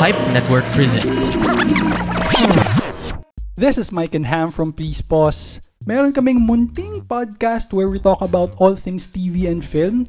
Pipe Network presents. This is Mike and Ham from Please Pause. Meron kaming munting podcast where we talk about all things TV and film.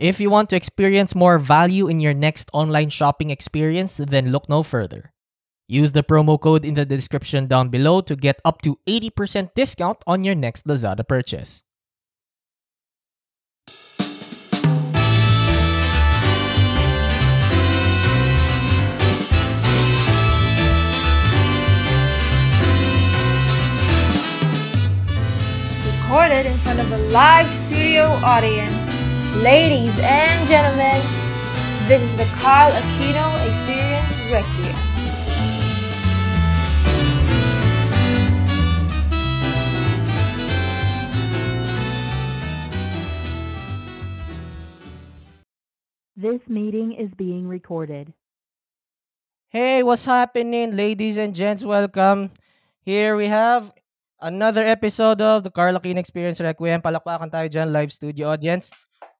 If you want to experience more value in your next online shopping experience, then look no further. Use the promo code in the description down below to get up to 80% discount on your next Lazada purchase. recorded in front of a live studio audience. Ladies and gentlemen, this is the Carl Aquino Experience Requiem. This meeting is being recorded. Hey, what's happening, ladies and gents? Welcome. Here we have another episode of the Carl Aquino Experience Requiem. Palakpakan tayo dyan, live studio audience.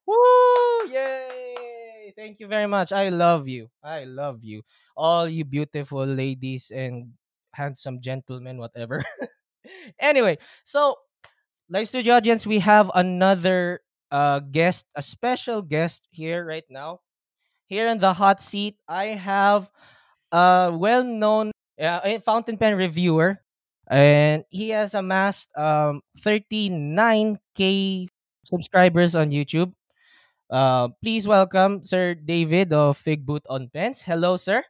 Woo! Yay! Thank you very much. I love you. I love you. All you beautiful ladies and handsome gentlemen, whatever. anyway, so live studio audience, we have another uh guest, a special guest here right now. Here in the hot seat, I have a well-known uh, fountain pen reviewer, and he has amassed um 39k subscribers on YouTube. Uh, please welcome Sir David of Figboot on Pens. Hello, sir.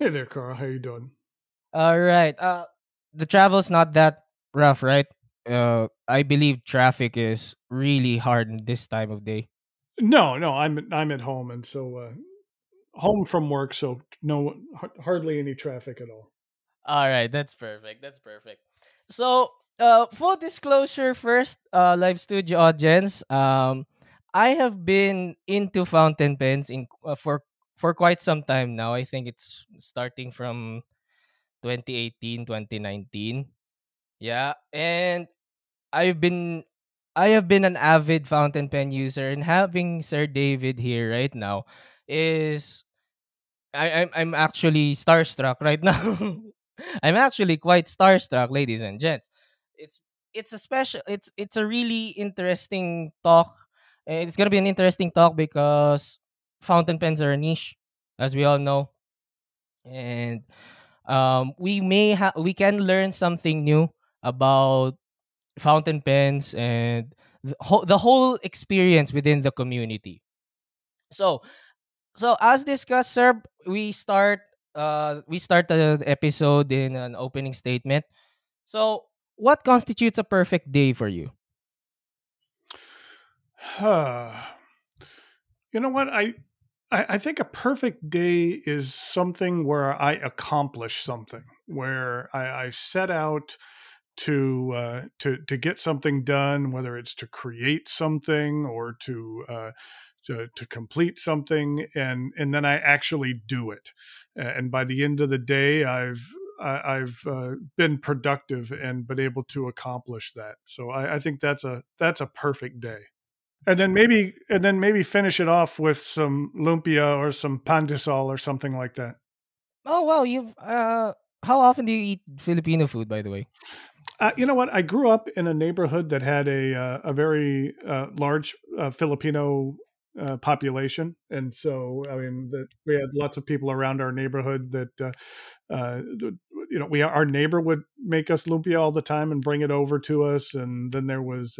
Hey there, Carl. How you doing? All right. Uh, the travel's not that rough, right? Uh, I believe traffic is really hard in this time of day. No, no, I'm I'm at home, and so uh, home from work, so no, hardly any traffic at all. All right, that's perfect. That's perfect. So, uh, full disclosure first, uh, live studio audience. Um, I have been into fountain pens in uh, for for quite some time now. I think it's starting from 2018, 2019. Yeah, and I've been I have been an avid fountain pen user, and having Sir David here right now is I, I'm I'm actually starstruck right now. I'm actually quite starstruck, ladies and gents. It's it's a special it's it's a really interesting talk. It's gonna be an interesting talk because fountain pens are a niche, as we all know, and um, we may have we can learn something new about fountain pens and the whole, the whole experience within the community. So, so as discussed, sir, we start uh we start the episode in an opening statement. So, what constitutes a perfect day for you? you know what? I, I I think a perfect day is something where I accomplish something, where I, I set out to uh, to to get something done, whether it's to create something or to uh, to to complete something, and and then I actually do it. And by the end of the day, I've I've uh, been productive and been able to accomplish that. So I, I think that's a that's a perfect day. And then maybe and then maybe finish it off with some lumpia or some pandesal or something like that. Oh wow, you've uh how often do you eat Filipino food by the way? Uh, you know what? I grew up in a neighborhood that had a uh, a very uh, large uh, Filipino uh, population, and so I mean that we had lots of people around our neighborhood that uh, uh, the- you know we our neighbor would make us lumpia all the time and bring it over to us, and then there was.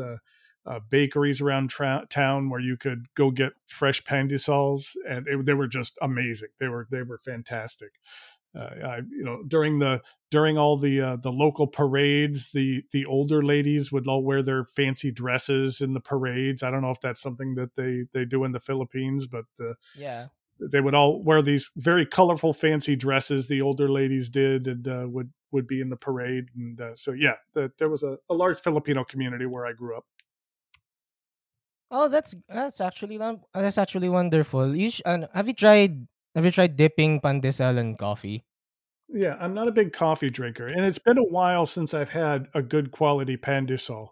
Uh, bakeries around tra- town where you could go get fresh pandesals, and they, they were just amazing. They were they were fantastic. Uh, I, you know, during the during all the uh, the local parades, the the older ladies would all wear their fancy dresses in the parades. I don't know if that's something that they they do in the Philippines, but uh, Yeah. they would all wear these very colorful, fancy dresses. The older ladies did, and uh, would would be in the parade. And uh, so, yeah, the, there was a, a large Filipino community where I grew up. Oh, that's that's actually that's actually wonderful. You sh- uh, have you tried have you tried dipping pandesal in coffee? Yeah, I'm not a big coffee drinker, and it's been a while since I've had a good quality pandesal.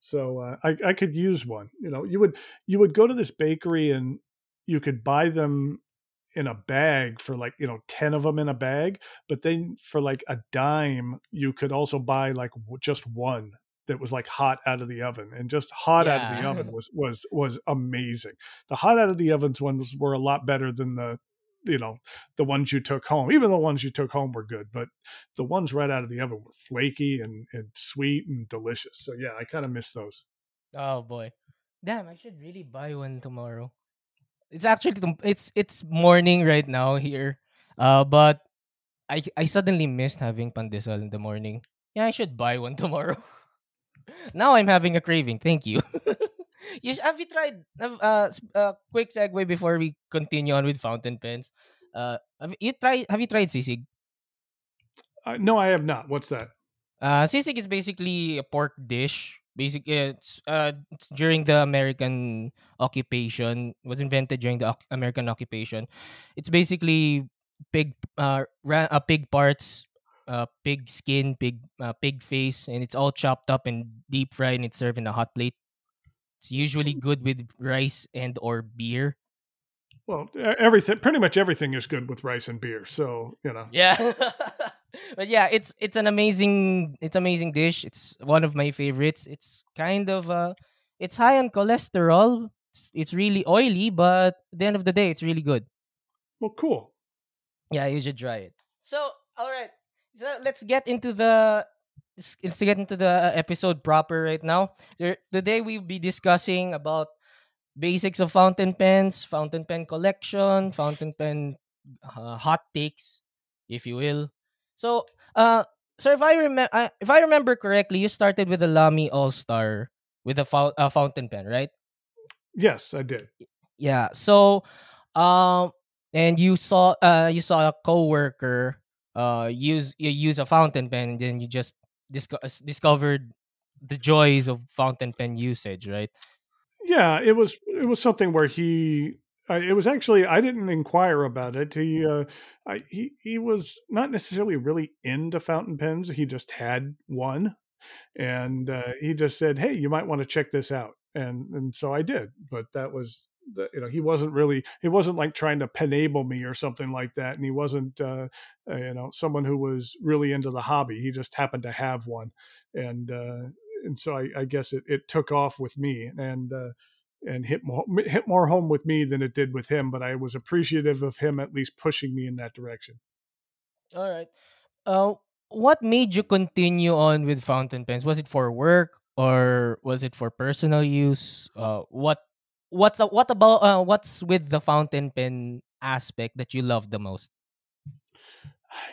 So uh, I, I could use one. You know, you would you would go to this bakery and you could buy them in a bag for like you know 10 of them in a bag but then for like a dime you could also buy like just one that was like hot out of the oven and just hot out of the oven was was was amazing the hot out of the ovens ones were a lot better than the you know the ones you took home even the ones you took home were good but the ones right out of the oven were flaky and, and sweet and delicious so yeah i kind of miss those Oh boy. Damn, I should really buy one tomorrow. It's actually it's it's morning right now here. Uh but I I suddenly missed having pandesal in the morning. Yeah, I should buy one tomorrow. Now I'm having a craving. Thank you. you sh- have you tried uh, uh quick segue before we continue on with fountain pens. Uh have you tried have you tried sisig? uh, no i have not what's that Uh, sisig is basically a pork dish. Basically, it's uh, it's during the American occupation. It was invented during the oc- American occupation. It's basically pig, uh, ra- uh pig parts, uh, pig skin, pig, uh, pig face, and it's all chopped up and deep fried, and it's served in a hot plate. It's usually good with rice and or beer. well everything pretty much everything is good with rice and beer so you know Yeah. but yeah, it's it's an amazing it's amazing dish. It's one of my favorites. It's kind of uh it's high on cholesterol. It's, it's really oily, but at the end of the day, it's really good. well cool Yeah, you should try it. So, all right. So let's get into the let's get into the episode proper right now. Today we'll be discussing about basics of fountain pens, fountain pen collection, fountain pen uh, hot takes, if you will. So, uh, so if I remember, uh, if I remember correctly, you started with the Lamy All Star with a fou- uh, fountain pen, right? yes i did Yeah. So, um, and you saw, uh, you saw a coworker, uh, use you use a fountain pen, and then you just disco- uh, discovered the joys of fountain pen usage, right? yeah it was it was something where he it was actually i didn't inquire about it. He uh I, he he was not necessarily really into fountain pens. He just had one and uh, he just said hey you might want to check this out. And and so i did but that was the, you know he wasn't really he wasn't like trying to penable me or something like that and he wasn't uh, uh, you know someone who was really into the hobby he just happened to have one and uh, and so I, I guess it, it took off with me and uh, and hit more hit more home with me than it did with him. But I was appreciative of him at least pushing me in that direction. All right. Uh, what made you continue on with fountain pens? Was it for work or was it for personal use? Uh, what what's uh, what about uh, what's with the fountain pen aspect that you love the most?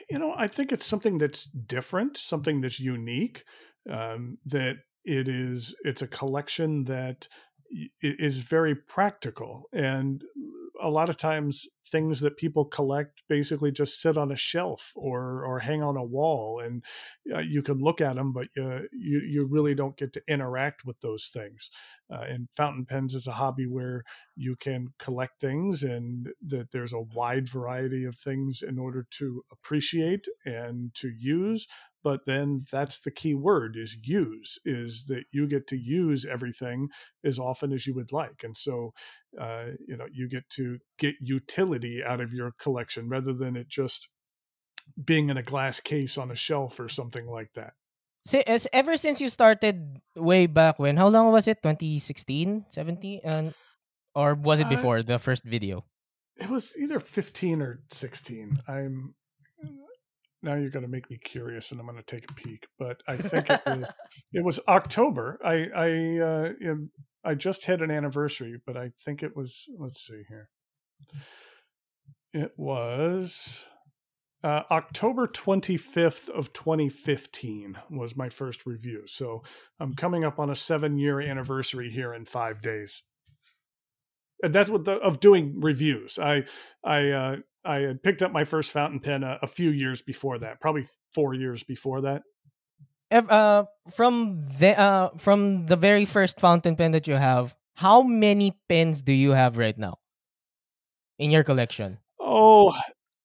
You know, I think it's something that's different, something that's unique. Um, that it is, it's a collection that is very practical, and a lot of times things that people collect basically just sit on a shelf or or hang on a wall, and uh, you can look at them, but uh, you you really don't get to interact with those things. Uh, and fountain pens is a hobby where you can collect things and that there's a wide variety of things in order to appreciate and to use but then that's the key word is use is that you get to use everything as often as you would like and so uh, you know you get to get utility out of your collection rather than it just being in a glass case on a shelf or something like that so, as ever since you started way back when, how long was it? 2016, 17, and or was it Uh, before the first video? it was either 15 or 16 i'm now you're going to make me curious and i'm going to take a peek but i think it was it was october i i uh i just had an anniversary but i think it was let's see here it was uh, October 25th of 2015 was my first review. So I'm coming up on a seven year anniversary here in five days. and that's what the of doing reviews. I I uh, I had picked up my first fountain pen a, a few years before that, probably four years before that. Uh, from the uh, from the very first fountain pen that you have, how many pens do you have right now in your collection? Oh,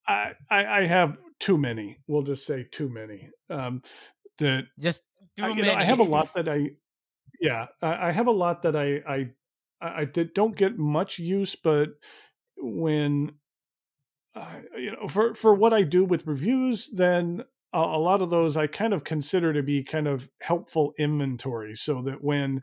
I I, I have too many. We'll just say too many. Um, that Just too I, many. know, I have a lot that I, yeah, I, I have a lot that I, I, I did, don't get much use, but when, uh, you know, for for what I do with reviews, then a, a lot of those I kind of consider to be kind of helpful inventory, so that when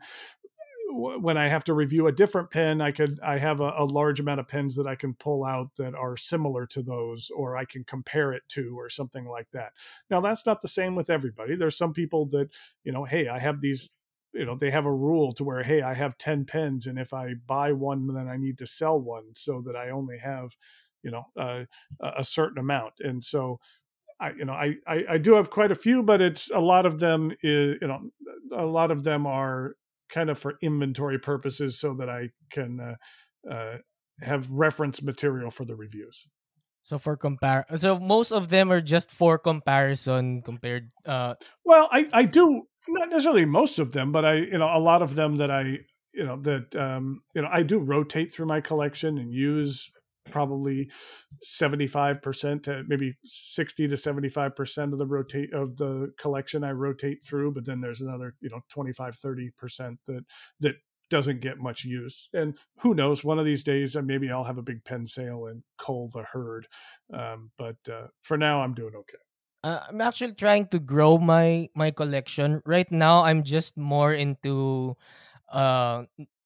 when I have to review a different pen, I could I have a, a large amount of pens that I can pull out that are similar to those, or I can compare it to, or something like that. Now that's not the same with everybody. There's some people that you know, hey, I have these. You know, they have a rule to where, hey, I have ten pens, and if I buy one, then I need to sell one, so that I only have, you know, uh, a a certain amount. And so, I, you know, I, I I do have quite a few, but it's a lot of them is, you know, a lot of them are kind of for inventory purposes so that I can uh, uh, have reference material for the reviews. So for compare, so most of them are just for comparison compared. Uh, Well, I, I do not necessarily most of them, but I, you know, a lot of them that I, you know, that, um, you know, I do rotate through my collection and use probably 75% to maybe 60 to 75% of the rotate of the collection I rotate through, but then there's another, you know, 25, 30% that, that doesn't get much use. And who knows, one of these days, uh, maybe I'll have a big pen sale and cull the herd. Um, but uh, for now, I'm doing okay. uh, I'm actually trying to grow my my collection. Right now, I'm just more into uh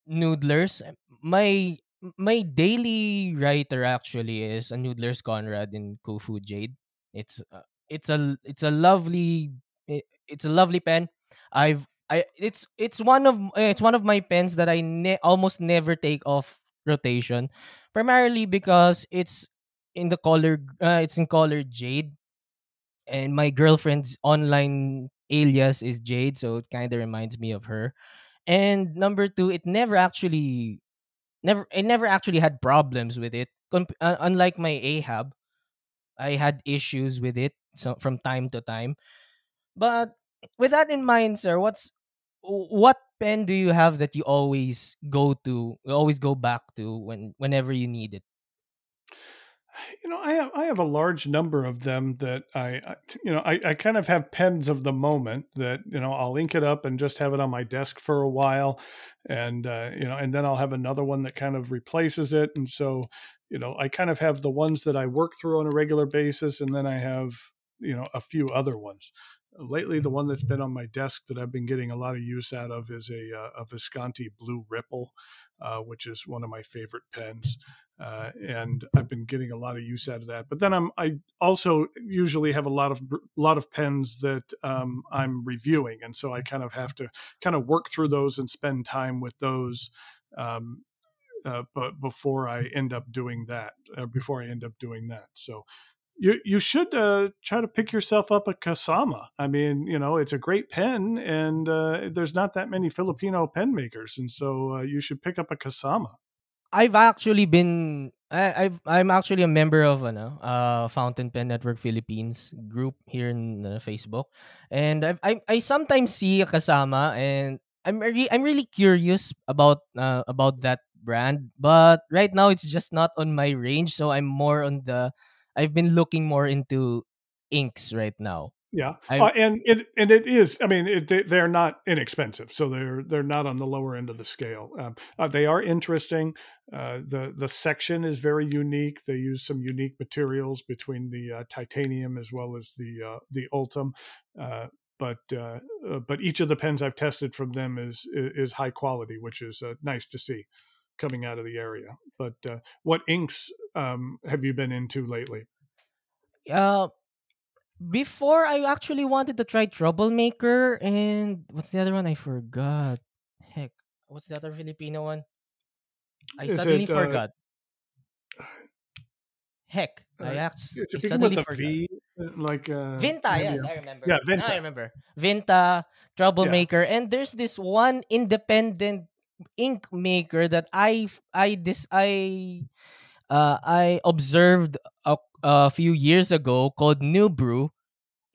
noodlers. My my daily writer actually is a Noodler's Konrad in Kofu Jade. It's uh, it's a it's a lovely i- it's a lovely pen. I've I it's it's one of uh, it's one of my pens that I ne- almost never take off rotation, primarily because it's in the color uh, it's in color jade and my girlfriend's online alias is Jade, so it kind of reminds me of her. And number two, it never actually never it never actually had problems with it. Uh, unlike my Ahab, I had issues with it so from time to time. But with that in mind, sir, what's what pen do you have that you always go to, always go back to when whenever you need it? You know i have i have a large number of them that i, I you know I, I kind of have pens of the moment that you know i'll ink it up and just have it on my desk for a while and uh, you know and then i'll have another one that kind of replaces it. And so you know i kind of have the ones that i work through on a regular basis and then i have you know a few other ones. Lately the one that's been on my desk that i've been getting a lot of use out of is a, uh, a visconti blue ripple uh, which is one of my favorite pens uh, and I've been getting a lot of use out of that. But then I'm I also usually have a lot of lot of pens that um, I'm reviewing, and so I kind of have to kind of work through those and spend time with those. Um, uh, but before I end up doing that, uh, before I end up doing that, so you you should uh, try to pick yourself up a Kasama. I mean, you know, it's a great pen, and uh, there's not that many Filipino pen makers, and so uh, you should pick up a Kasama. I've actually been I, I've I'm actually a member of ano, uh Fountain Pen Network Philippines group here in uh, Facebook, and I've, I I sometimes see a kasama, and I'm really I'm really curious about uh, about that brand, but right now it's just not on my range, so I'm more on the I've been looking more into inks right now. Yeah, uh, and it and it is. I mean, it, they, they're not inexpensive, so they're they're not on the lower end of the scale. Um, uh, they are interesting. Uh, the the section is very unique. They use some unique materials between the uh, titanium as well as the uh, the Ultem. Uh, but uh, uh, but each of the pens I've tested from them is is high quality, which is uh, nice to see coming out of the area. But uh, what inks um, have you been into lately? Uh, before I actually wanted to try Troublemaker, and what's the other one? I forgot. Heck, what's the other Filipino one? I Is suddenly it, uh, forgot. Heck, I, Uh, act- I a begin suddenly forgot. V, uh, like uh, Vinta, yeah, I remember. Yeah, Now Vinta. I remember. Vinta, Troublemaker, and there's this one independent ink maker that I I this I uh I observed a, a few years ago called New Brew.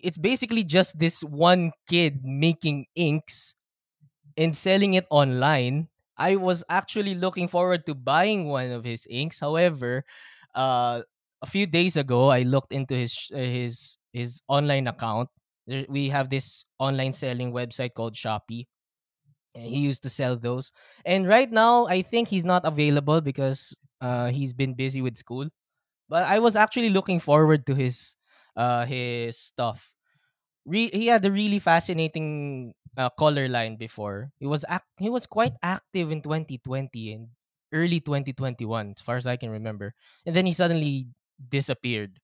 It's basically just this one kid making inks and selling it online. I was actually looking forward to buying one of his inks. However, uh, a few days ago, I looked into his uh, his his online account. We have this online selling website called Shopee. And he used to sell those, and right now I think he's not available because uh, he's been busy with school. But I was actually looking forward to his uh his stuff re- he had a really fascinating uh, color line before. He was act- he was quite active in 2020 and early 2021 as far as I can remember. And then he suddenly disappeared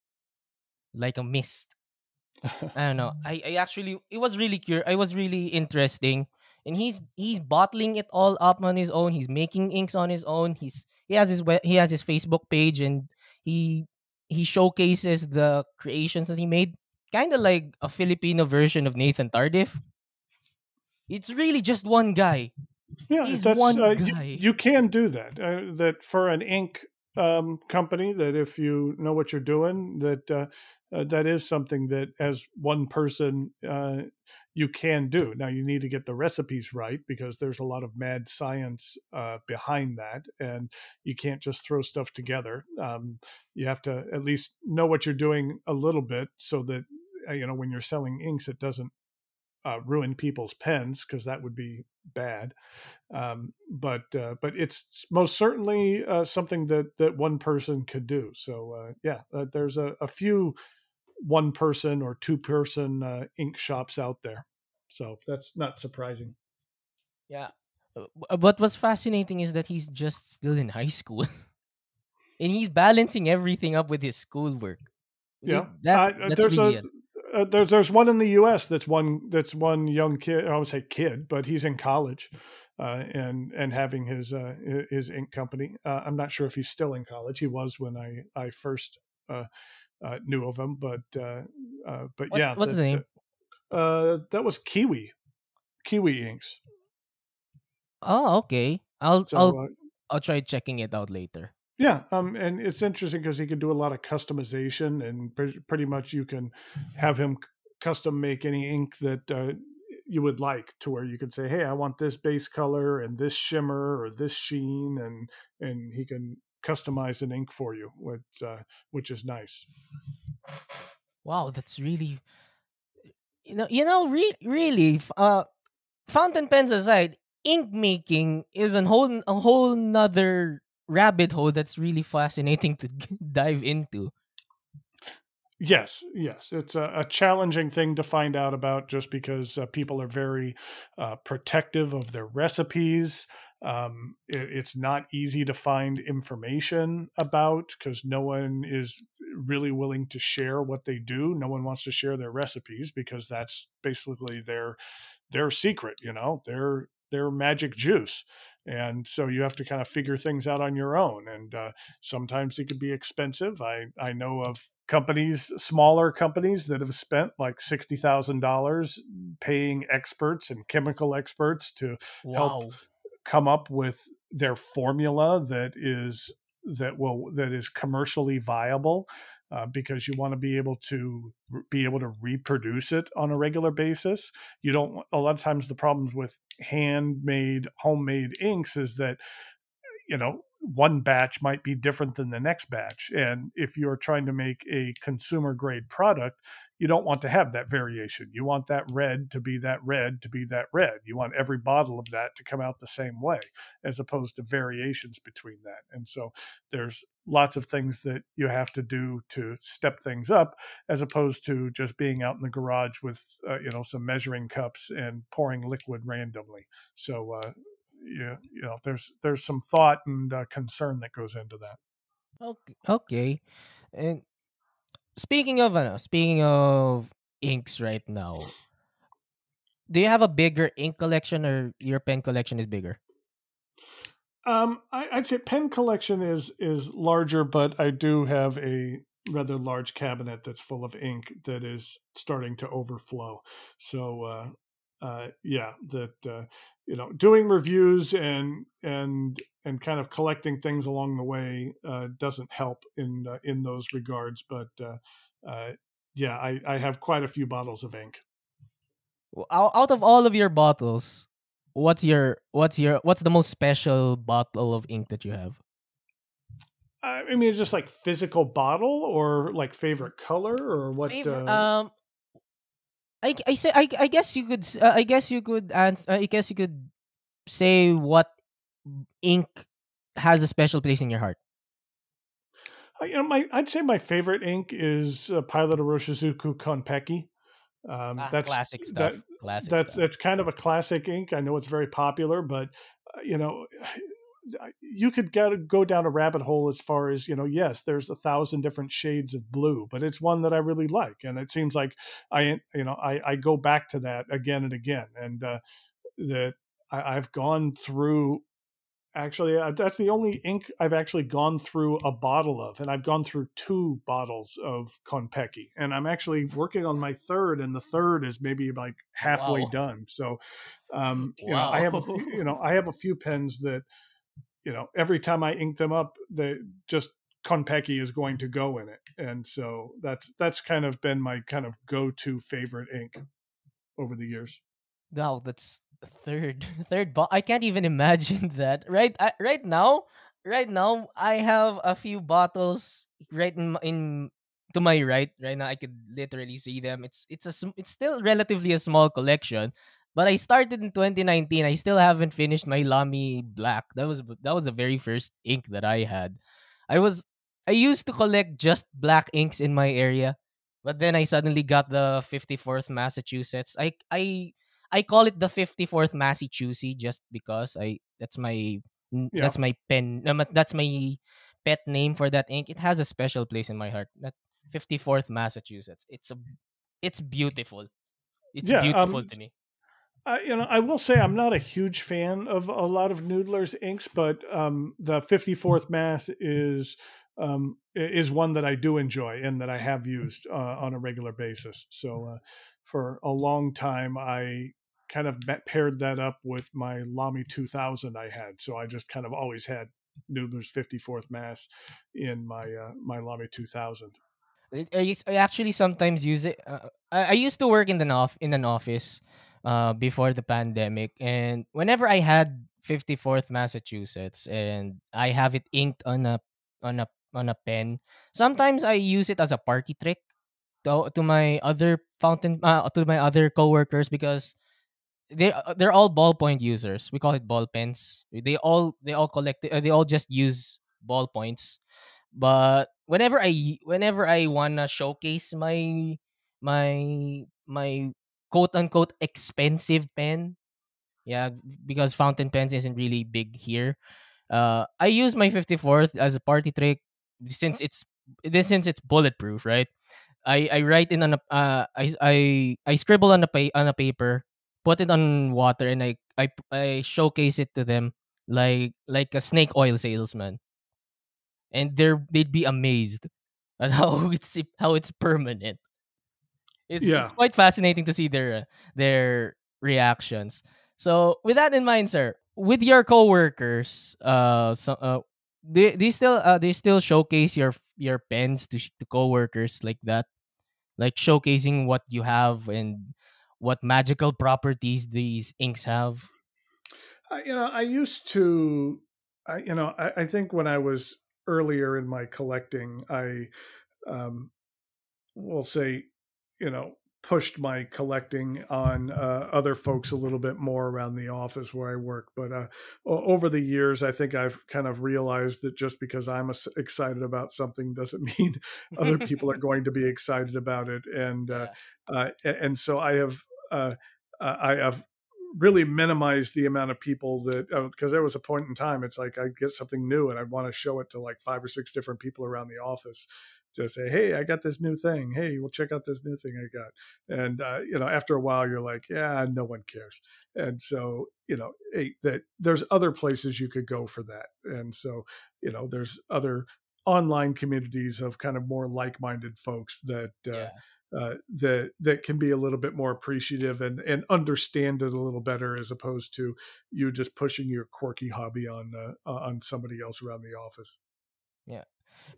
like a mist. I don't know. I, I actually it was really cur- I was really interesting. And he's he's bottling it all up on his own. He's making inks on his own. He's he has his he has his Facebook page and he he showcases the creations that he made kind of like a Filipino version of Nathan Tardif. It's really just one guy. Yeah, He's that's one uh, you, guy. you can do that. Uh, that for an ink um, company, that if you know what you're doing, that uh, uh, that is something that as one person uh, you can do. Now you need to get the recipes right because there's a lot of mad science uh, behind that, and you can't just throw stuff together. Um, you have to at least know what you're doing a little bit so that uh, you know when you're selling inks, it doesn't uh, ruin people's pens because that would be bad. Um, but uh, but it's most certainly uh, something that that one person could do. So uh, yeah, uh, there's a, a few one person or two person uh, ink shops out there. So that's not surprising. Yeah. Uh, w- What was fascinating is that he's just still in high school. and he's balancing everything up with his schoolwork. Yeah, That, Uh, that's there's really a uh, there's there's one in the U.S. that's one that's one young kid. I would say kid, but he's in college. Uh, and and having his uh, his ink company. Uh, I'm not sure if he's still in college. He was when I I first uh, knew of him, but uh, uh, but What's- yeah, what's the that, name? Uh, that was Kiwi, Kiwi Inks. Oh, okay. I'll So I'll I'll try checking it out later. yeah, um, and it's interesting because he can do a lot of customization, and pre- pretty much you can have him custom make any ink that uh, you would like, to where you can say, "Hey, I want this base color and this shimmer or this sheen," and and he can customize an ink for you, which uh, which is nice. Wow, that's really you know you know re- really uh fountain pens aside, ink making is a whole a whole nother rabbit hole that's really fascinating to dive into. Yes, yes, it's a, a challenging thing to find out about, just because uh, people are very uh, protective of their recipes. Um, it, it's not easy to find information about because no one is really willing to share what they do. No one wants to share their recipes because that's basically their their secret. You know, their their magic juice. And so you have to kind of figure things out on your own. And uh, sometimes it could be expensive. I I know of companies, smaller companies that have spent like sixty thousand dollars paying experts and chemical experts to Wow. Come up with their formula that is that will that is commercially viable uh, because you want to be able to be able to reproduce it on a regular basis. You don't a lot of times the problems with handmade homemade inks is that you know one batch might be different than the next batch. And if you're trying to make a consumer grade product you don't want to have that variation. You want that red to be that red to be that red. You want every bottle of that to come out the same way as opposed to variations between that. And so there's lots of things that you have to do to step things up as opposed to just being out in the garage with uh, you know some measuring cups and pouring liquid randomly. So uh, you, you know there's there's some thought and uh, concern that goes into that Okay. Okay. And speaking of ano, speaking of inks right now, do you have a bigger ink collection or your pen collection is bigger? um I, i'd say pen collection is is larger but i do have a rather large cabinet that's full of ink that is starting to overflow so uh uh, yeah, that uh, you know, doing reviews and and and kind of collecting things along the way uh, doesn't help in uh, in those regards. But uh, uh, yeah, I, I have quite a few bottles of ink. Well, Out of all of your bottles, what's your what's your what's the most special bottle of ink that you have? I mean, just like physical bottle or like favorite color or what? Favor- uh, um, I I say I I guess you could uh, I guess you could answer I guess you could say what ink has a special place in your heart. I- you know, my I'd say my favorite ink is uh, Pilot Iroshizuku Konpeki. Um, Ah, that's classic stuff. That, classic that's stuff. that's kind of a classic ink. I know it's very popular, but uh, you know, you could get, go down a rabbit hole as far as you know. Yes, there's a thousand different shades of blue, but it's one that I really like, and it seems like I you know I, I go back to that again and again, and uh, that I, I've gone through. Actually, uh, that's the only ink I've actually gone through a bottle of, and I've gone through two bottles of Konpeki, and I'm actually working on my third, and the third is maybe like halfway Wow. done. So, um, you know, I have a few, you know I have a few pens that, you know, every time I ink them up, they just Konpeki is going to go in it, and so that's that's kind of been my kind of go-to favorite ink over the years. Wow, that's third third bo- I can't even imagine that. Right I, right now, right now I have a few bottles right in, in to my right. Right now I could literally see them. It's it's a it's still relatively a small collection, but I started in 2019. I still haven't finished my Lamy Black. That was that was the very first ink that I had. I was I used to collect just black inks in my area, but then I suddenly got the 54th Massachusetts. I I I call it the 54th Massachusetts just because I that's my Yeah. that's my pen that's my pet name for that ink. It has a special place in my heart. That 54th Massachusetts. It's a it's beautiful. It's Yeah, beautiful um, to me. Uh, you know, I will say I'm not a huge fan of a lot of Noodler's inks, but um, the 54th Mass is um, is one that I do enjoy and that I have used uh, on a regular basis. So uh, for a long time, I kind of met, paired that up with my Lamy 2000 I had. So I just kind of always had Noodler's 54th Mass in my uh, my Lamy 2000. I, I I actually sometimes use it. Uh, I, I used to work in the in an office uh, before the pandemic, and whenever I had 54th Massachusetts and I have it inked on a on a on a pen, sometimes I use it as a party trick to, to my other fountain uh, to my other coworkers because they uh, they're all ballpoint users. We call it ball pens. They all they all collect uh, they all just use ballpoints but whenever I whenever I wanna showcase my my my quote unquote expensive pen, yeah, because fountain pens isn't really big here. Uh, I use my 54th as a party trick since it's this since it's bulletproof, right? I I write in on a uh, I I I scribble on a pa- on a paper, put it on water, and I I I showcase it to them like like a snake oil salesman and they're they'd be amazed at how it's how it's permanent. It's Yeah. it's quite fascinating to see their uh, their reactions. So with that in mind, sir, with your coworkers, uh, so, uh, they they still uh they still showcase your your pens to to coworkers like that, like showcasing what you have and what magical properties these inks have. I, you know, I used to, I, you know, I, I think when I was earlier in my collecting, I um, will say, you know, pushed my collecting on uh, other folks a little bit more around the office where I work. But uh, over the years, I think I've kind of realized that just because I'm excited about something doesn't mean other people are going to be excited about it. And uh, uh, and so I have uh, uh, I have really minimize the amount of people that because there was a point in time it's like I get something new and I want to show it to like five or six different people around the office to say, hey, I got this new thing. Hey, well, check out this new thing I got. And uh, you know, after a while, you're like, yeah, no one cares. And so, you know, hey, that there's other places you could go for that. And so, you know, there's other online communities of kind of more like-minded folks that uh, Yeah. Uh, that that can be a little bit more appreciative and and understand it a little better as opposed to you just pushing your quirky hobby on uh, on somebody else around the office. Yeah,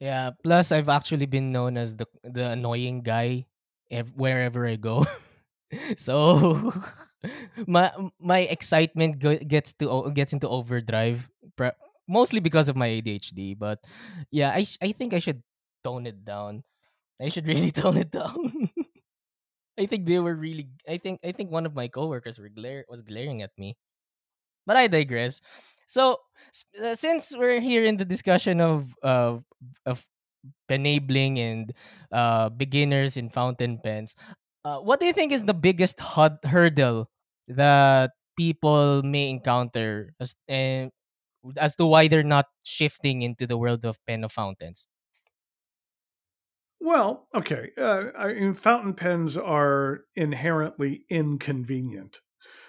yeah. Plus, I've actually been known as the the annoying guy ev- wherever I go. so my my excitement gets to gets into overdrive, mostly because of my ADHD. But yeah, I I think I should tone it down. I should really tone it down. I think they were really. I think I think one of my coworkers were glare was glaring at me. But I digress. So uh, since we're here in the discussion of of of enabling and uh, beginners in fountain pens, uh, what do you think is the biggest hud- hurdle that people may encounter as and as to why they're not shifting into the world of pen of fountains? Well, okay. Uh, I mean, fountain pens are inherently inconvenient.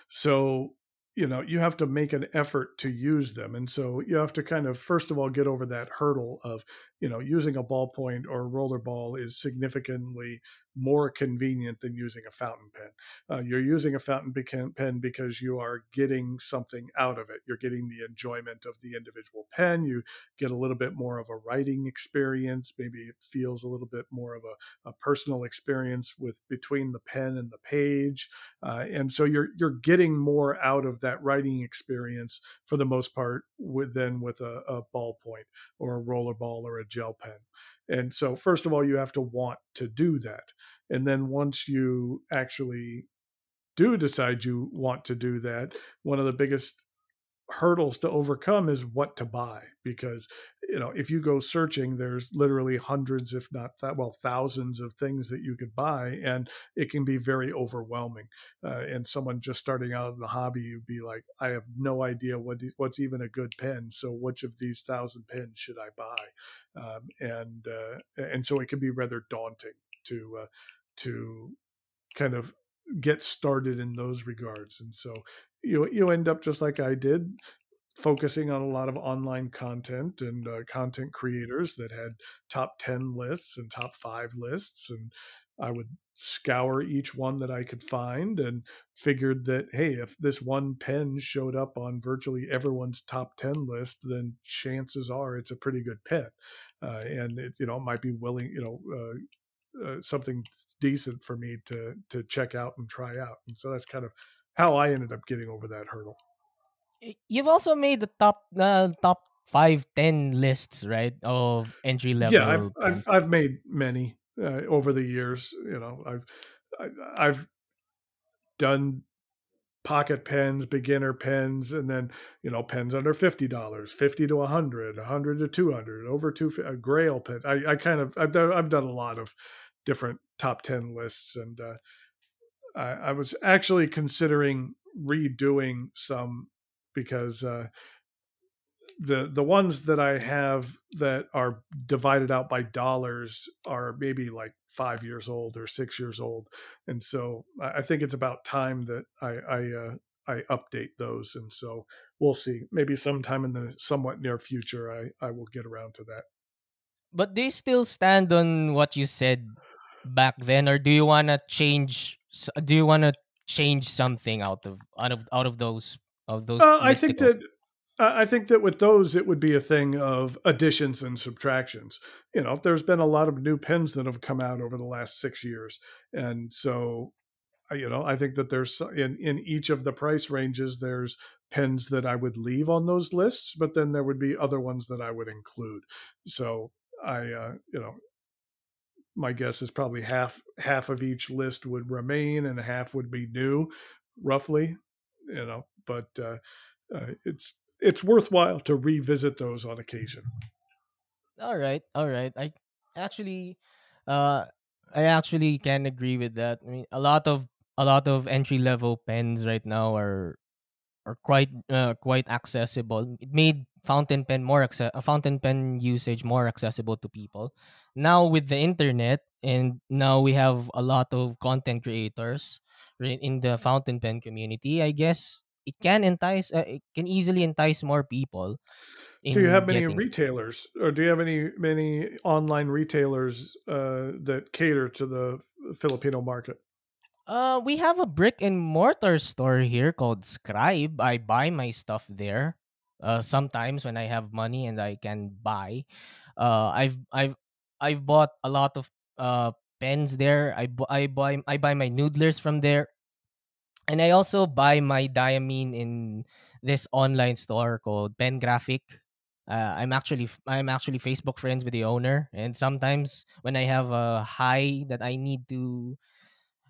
So, you know, you have to make an effort to use them. And so you have to kind of, first of all, get over that hurdle of, you know, using a ballpoint or a roller ball is significantly more convenient than using a fountain pen. Uh, you're using a fountain pen because you are getting something out of it. You're getting the enjoyment of the individual pen. You get a little bit more of a writing experience. Maybe it feels a little bit more of a, a personal experience with between the pen and the page. Uh, and so you're you're getting more out of that writing experience for the most part with, than with a, a ballpoint or a roller ball or a gel pen. And so first of all, you have to want to do that. And then once you actually do decide you want to do that, one of the biggest hurdles to overcome is what to buy because you know if you go searching there's literally hundreds if not that well thousands of things that you could buy and it can be very overwhelming uh, and someone just starting out in the hobby you'd be like i have no idea what is, what's even a good pen so which of these thousand pens should i buy? Um, and uh, and so it can be rather daunting to uh, to kind of get started in those regards and so you you end up just like I did focusing on a lot of online content and uh, content creators that had top 10 lists and top 5 lists and I would scour each one that I could find and figured that hey if this one pen showed up on virtually everyone's top 10 list then chances are it's a pretty good pen uh, and it you know might be willing you know uh, uh, something decent for me to to check out and try out. And so that's kind of how I ended up getting over that hurdle. You've also made the top uh, top five ten lists, right? Of entry level. Yeah, I've, I've. I've made many uh, over the years. You know, I've I, I've done pocket pens, beginner pens, and then you know pens under fifty dollars, fifty to a hundred, a hundred to two hundred, over two a Grail pen. I, I kind of I've done I've done a lot of different top ten lists, and uh, I, I was actually considering redoing some because uh, the the ones that I have that are divided out by dollars are maybe like five years old or six years old, and so I think it's about time that I I, uh, I update those, and so we'll see. Maybe sometime in the somewhat near future, I I will get around to that. but do you still stand on what you said back then, or do you wanna change? S- Do you wanna change something out of out of out of those of those? Uh, I think that I I think that with those, it would be a thing of additions and subtractions. You know, there's been a lot of new pens that have come out over the last six years, and so uh, you know, I think that there's in in each of the price ranges, there's pens that I would leave on those lists, but then there would be other ones that I would include. So I, uh, you know, my guess is probably half half of each list would remain and half would be new, roughly. You know, but uh, uh, it's it's worthwhile to revisit those on occasion. all right all right i actually uh i actually can agree with that i mean a lot of a lot of entry level pens right now are are quite uh, quite accessible it made fountain pen more acce- uh, fountain pen usage more accessible to people now with the internet and now we have a lot of content creators in the fountain pen community i guess it can entice uh, it can easily entice more people. Do you have many getting- retailers, or do you have any many online retailers uh, that cater to the Filipino market? Uh, we have a brick and mortar store here called Scribe. I buy my stuff there. Uh, sometimes when I have money and I can buy, uh, I've I've I've bought a lot of uh pens there. I bu- I buy I buy my noodlers from there, and I also buy my diamine in this online store called Pen Graphic. Uh, I'm actually I'm actually Facebook friends with the owner, and sometimes when I have a high that I need to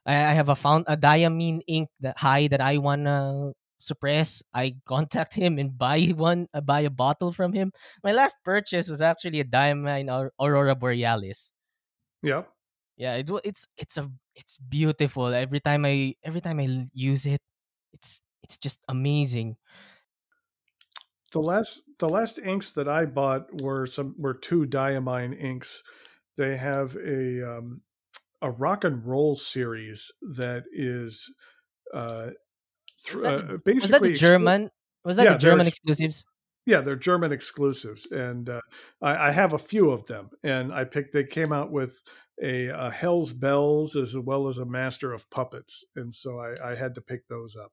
I I have a found a diamine ink that high that I wanna suppress. I contact him and buy one, uh, buy a bottle from him. My last purchase was actually a diamine Aur- aurora borealis. Yeah. Yeah, it, it's it's a it's beautiful. Every time I every time i use it, it's it's just amazing. The last the last inks that I bought were some were two diamine inks. They have a um, a rock and roll series that is uh, uh, Was that the exclu- German? Was that Yeah, the German exclusives? Yeah, they're German exclusives, and uh, I, I have a few of them. And I picked. They came out with a, a Hell's Bells as well as a Master of Puppets, and so I, I had to pick those up.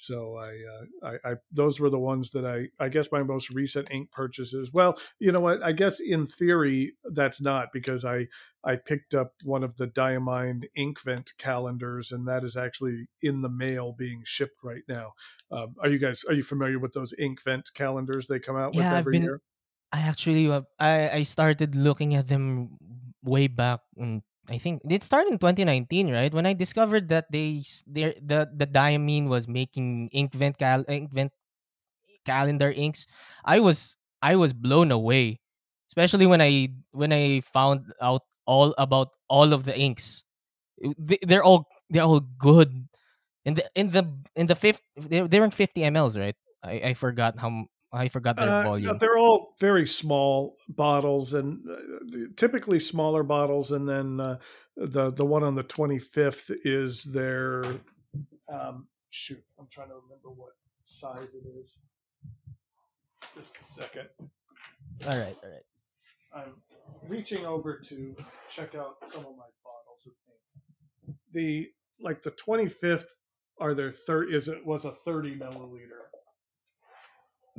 So I, uh, I, I, those were the ones that I, I guess my most recent ink purchases. Well, you know what? I guess in theory that's not because I, I picked up one of the Diamine Inkvent calendars, and that is actually in the mail being shipped right now. Um, are you guys are you familiar with those Inkvent calendars they come out with Yeah, I've every been- year? I actually uh, I I started looking at them way back in I think it started in 2019, right? When I discovered that they they the the Diamine was making Inkvent cal calendar inks, I was I was blown away, especially when I when I found out all about all of the inks. They- They're all they're all good. In the in the in the fifth they they in 50 mls, right? I I forgot how I forgot their Uh, volume. they're all very small bottles, and uh, typically smaller bottles. And then uh, the the one on the twenty fifth is their um, shoot. I'm trying to remember what size it is. Just a second. all right, all right. I'm reaching over to check out some of my bottles of ink. The like the 25th are their third is it was a 30 milliliter.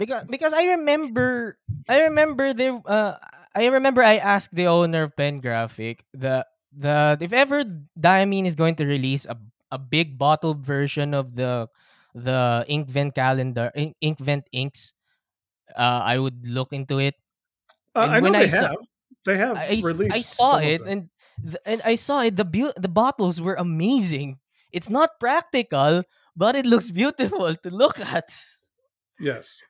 Because because I remember I remember there uh I remember I asked the owner of Pen Graphic the the if ever Diamine is going to release a a big bottled version of the the Inkvent calendar Ink- Inkvent inks uh I would look into it Uh, I know when they I saw- have. They have I, released. I saw it and th- and I saw it the beau- the bottles were amazing it's not practical but it looks beautiful to look at yes.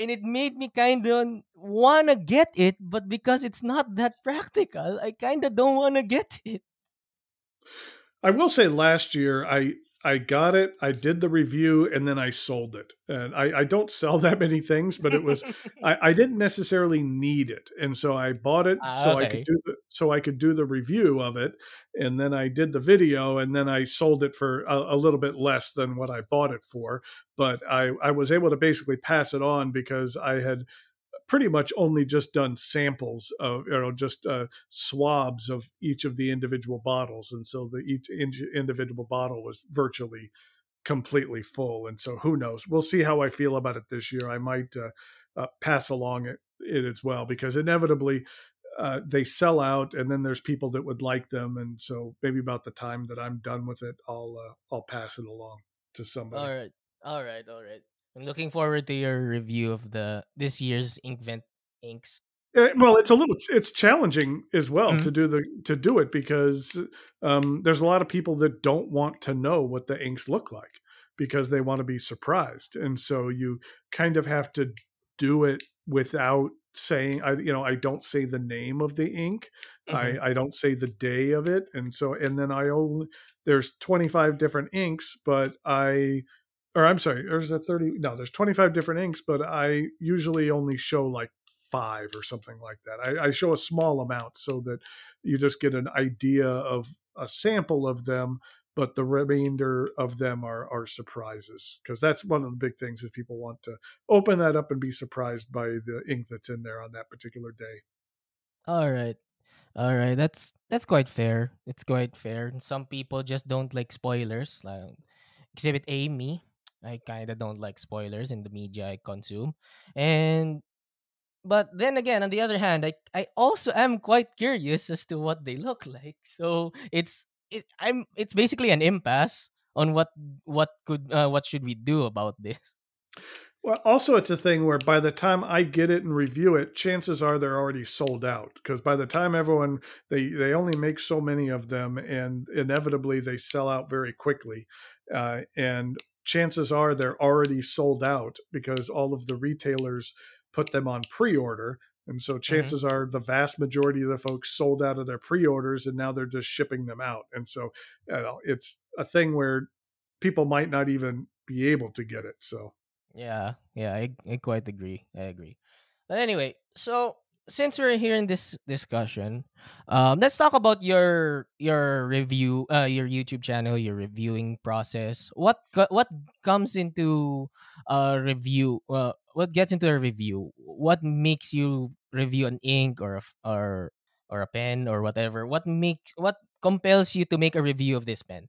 And it made me kind of wanna get it, but because it's not that practical, I kind of don't wanna get it. I will say last year I I got it, I did the review, and then I sold it. And I, I don't sell that many things, but it was I, I didn't necessarily need it. And so I bought it Ah, so I could do the so I could do the review of it. And then I did the video and then I sold it for a, a little bit less than what I bought it for. But I, I was able to basically pass it on because I had pretty much only just done samples of you know just uh, swabs of each of the individual bottles and so the each in- individual bottle was virtually completely full and so who knows? We'll see how i feel about it this year. I might uh, uh, pass along it, it as well because inevitably uh, they sell out and then there's people that would like them and so maybe about the time that i'm done with it i'll uh, i'll pass it along to somebody. All right, all right, all right. I'm looking forward to your review of the this year's Inkvent inks. Uh, well, it's a little it's challenging as well Mhm. to do the to do it because um, there's a lot of people that don't want to know what the inks look like because they want to be surprised, and so you kind of have to do it without saying I you know I don't say the name of the ink, Mhm. I I don't say the day of it, and so and then I only there's 25 different inks, but I or I'm sorry, there's a 30 no, there's 25 different inks, but I usually only show like five or something like that. I, I show a small amount so that you just get an idea of a sample of them. but the remainder of them are are surprises because that's one of the big things is people want to open that up and be surprised by the ink that's in there on that particular day. All right. All right. That's that's quite fair. It's quite fair. And some people just don't like spoilers. Like Exhibit A, me. I kind of don't like spoilers in the media I consume. And but then again, on the other hand, I I also am quite curious as to what they look like. So it's it I'm it's basically an impasse on what what could uh, what should we do about this. Well, also it's a thing where by the time I get it and review it, chances are they're already sold out because by the time everyone they they only make so many of them, and inevitably they sell out very quickly, uh, and chances are they're already sold out because all of the retailers put them on pre-order. And so chances mm-hmm. are the vast majority of the folks sold out of their pre-orders and now they're just shipping them out. And so you know, it's a thing where people might not even be able to get it so. Yeah yeah i, I quite agree i agree. But anyway so since we're here in this discussion, um, let's talk about your your review, uh, your YouTube channel, your reviewing process. What what comes into a review? Uh, what gets into a review? What makes you review an ink or a, or or a pen or whatever? What makes what compels you to make a review of this pen?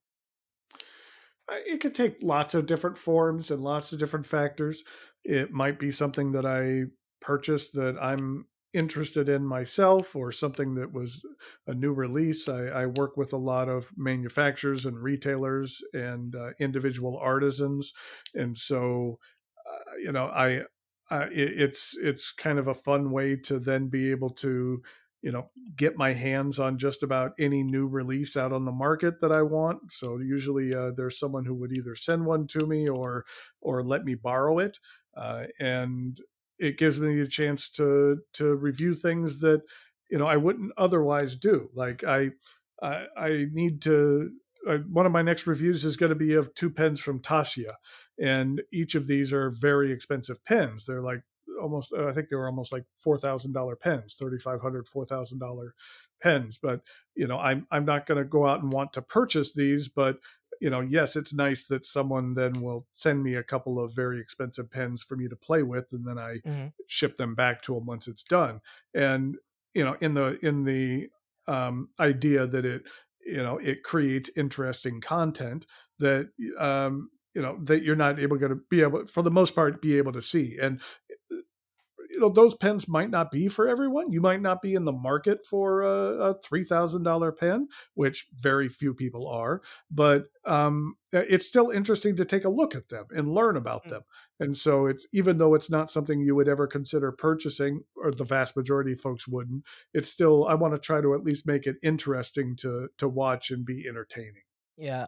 It could take lots of different forms and lots of different factors. It might be something that I purchased that I'm interested in myself or something that was a new release. I, I work with a lot of manufacturers and retailers and uh, individual artisans, and so uh, you know I. It, it's it's kind of a fun way to then be able to you know get my hands on just about any new release out on the market that I want. So usually uh, there's someone who would either send one to me or or let me borrow it. Uh, and it gives me a chance to to review things that you know I wouldn't otherwise do. Like I I, I need to. Uh, one of my next reviews is going to be of two pens from Tassia, and each of these are very expensive pens. They're like almost I think they were almost like four thousand dollar pens, thirty five hundred, four thousand dollar pens. But you know, I'm I'm not going to go out and want to purchase these, but you know, yes, it's nice that someone then will send me a couple of very expensive pens for me to play with, and then I mm-hmm. ship them back to them once it's done. And you know, in the in the um, idea that it you know it creates interesting content that um, you know that you're not able to be able for the most part be able to see and you know those pens might not be for everyone. You might not be in the market for a, a three thousand dollar pen, which very few people are. But um, it's still interesting to take a look at them and learn about mm. them. And so it's even though it's not something you would ever consider purchasing, or the vast majority of folks wouldn't. It's still I want to try to at least make it interesting to to watch and be entertaining. Yeah,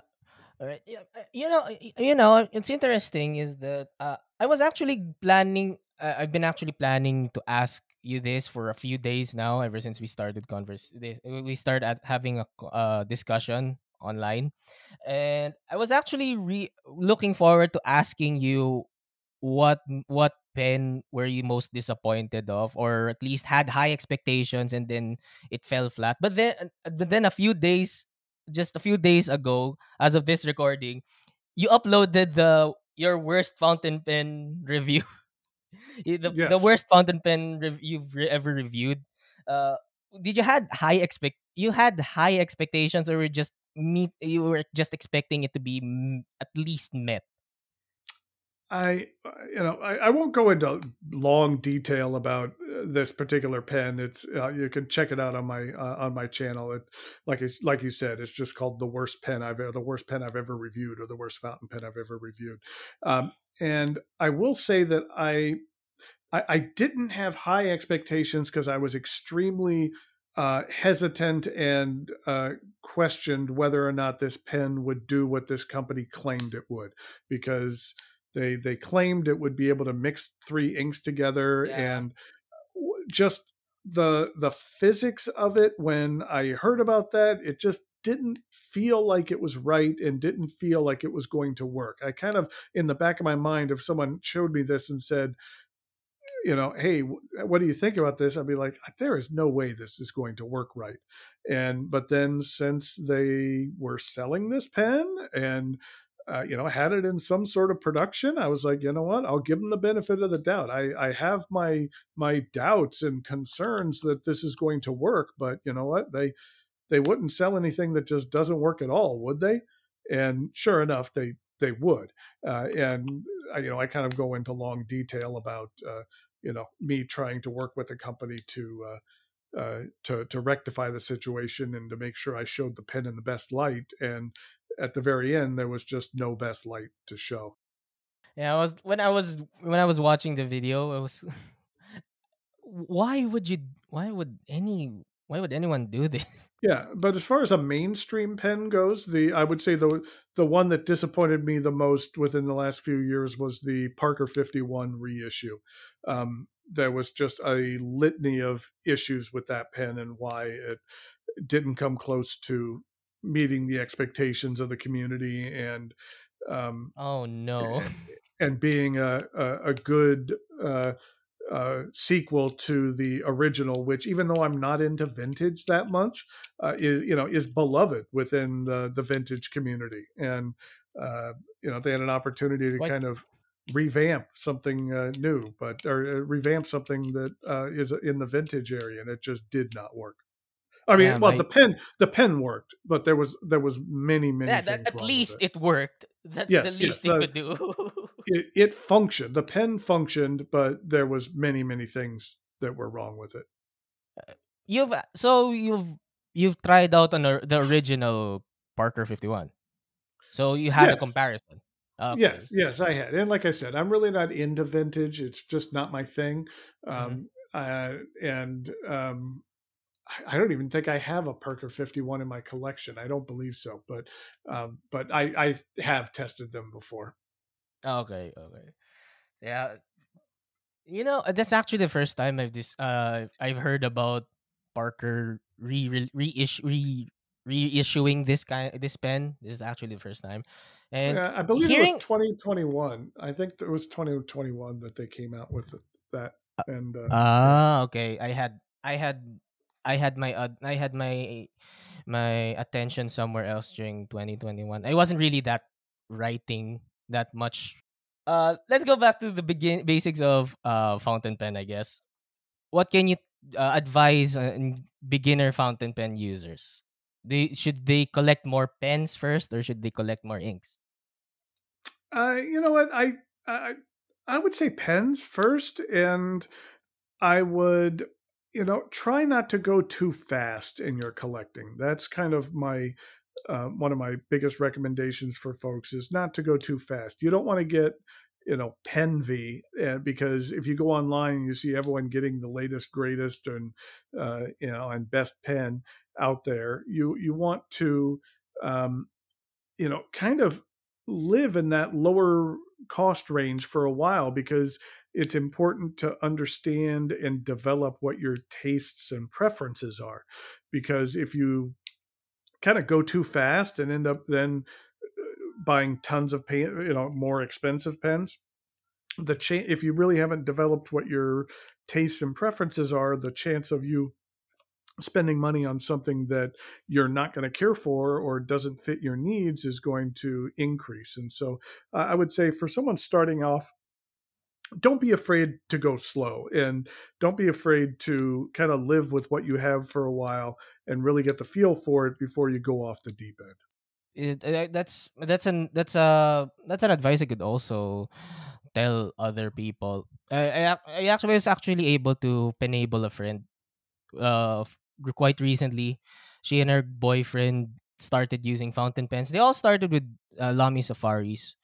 all right. Yeah, uh, you know, you know, it's interesting is that uh, I was actually planning uh, I've been actually planning to ask you this for a few days now. Ever since we started converse, we started at having a uh, discussion online, and I was actually re- looking forward to asking you what what pen were you most disappointed of, or at least had high expectations and then it fell flat. But then, but then a few days, just a few days ago, as of this recording, you uploaded the your worst fountain pen review the, yes. the worst fountain pen rev- you've re- ever reviewed. Uh, did you had high expect you had high expectations or were just meet you were just expecting it to be m- at least met? I, uh, you know, I, I, won't go into long detail about this particular pen. It's uh, you can check it out on my uh, on my channel. It like it's like you said, it's just called the worst pen I've ever the worst pen I've ever reviewed or the worst fountain pen I've ever reviewed. Um, and I will say that I I, I didn't have high expectations because I was extremely uh, hesitant and uh, questioned whether or not this pen would do what this company claimed it would because they they claimed it would be able to mix three inks together yeah. and just the the physics of it when I heard about that it just didn't feel like it was right and didn't feel like it was going to work. I kind of in the back of my mind if someone showed me this and said you know, hey, what do you think about this? I'd be like, there is no way this is going to work right. And but then since they were selling this pen and uh, you know had it in some sort of production, I was like, you know what? I'll give them the benefit of the doubt. I I have my my doubts and concerns that this is going to work, but you know what? They they wouldn't sell anything that just doesn't work at all, would they? And sure enough, they they would. Uh, and uh, you know, I kind of go into long detail about uh, you know me trying to work with a company to uh, uh, to to rectify the situation and to make sure I showed the pen in the best light. And at the very end, there was just no best light to show. Yeah, I was when I was when I was watching the video, I was why would you why would any why would anyone do this? Yeah, but as far as a mainstream pen goes, the I would say the the one that disappointed me the most within the last few years was the Parker 51 reissue. Um, there was just a litany of issues with that pen and why it didn't come close to meeting the expectations of the community and um, oh no and, and being a a, a good uh, uh, sequel to the original, which even though I'm not into vintage that much, uh, is you know is beloved within the the vintage community, and uh, you know they had an opportunity to what? kind of revamp something uh, new, but or uh, revamp something that uh, is in the vintage area, and it just did not work. I mean, yeah, well, my... the pen the pen worked, but there was there was many many. Yeah, that, at least it. it. worked. That's yes, the least yes, it could do. it, it functioned. The pen functioned, but there was many many things that were wrong with it. Uh, you've so you've you've tried out on the original Parker fifty one, so you had yes. a comparison. Okay. Yes, yes, I had, and like I said, I'm really not into vintage. It's just not my thing. Mm-hmm. Um, uh, and um, I don't even think I have a Parker 51 in my collection. I don't believe so, but um, but I, I have tested them before. Okay, okay, yeah. You know, that's actually the first time I've this uh I've heard about Parker re re reissue re reissuing this kind this pen. This is actually the first time, and yeah, I believe hearing... it was 2021. I think it was 2021 that they came out with that. Uh, and uh, ah, okay. I had I had I had my uh, I had my my attention somewhere else during 2021. I wasn't really that writing that much. Uh, let's go back to the begin basics of uh fountain pen. I guess. What can you uh, advise uh, beginner fountain pen users? They should they collect more pens first, or should they collect more inks? Uh, you know what I I I would say pens first, and I would you know, try not to go too fast in your collecting. That's kind of my uh, one of my biggest recommendations for folks is not to go too fast. You don't want to get you know penvy uh, because if you go online and you see everyone getting the latest greatest and uh, you know and best pen out there you you want to um, you know kind of live in that lower cost range for a while because it's important to understand and develop what your tastes and preferences are. Because if you kind of go too fast and end up then uh, buying tons of pen, you know, more expensive pens, the cha- if you really haven't developed what your tastes and preferences are, the chance of you spending money on something that you're not going to care for or doesn't fit your needs is going to increase. And so uh, I would say for someone starting off don't be afraid to go slow and don't be afraid to kind of live with what you have for a while and really get the feel for it before you go off the deep end. It, uh, that's that's an that's a that's an advice i could also tell other people. I i, I actually was actually able to enable a friend uh quite recently. She and her boyfriend started using fountain pens. They all started with uh, lamy safaris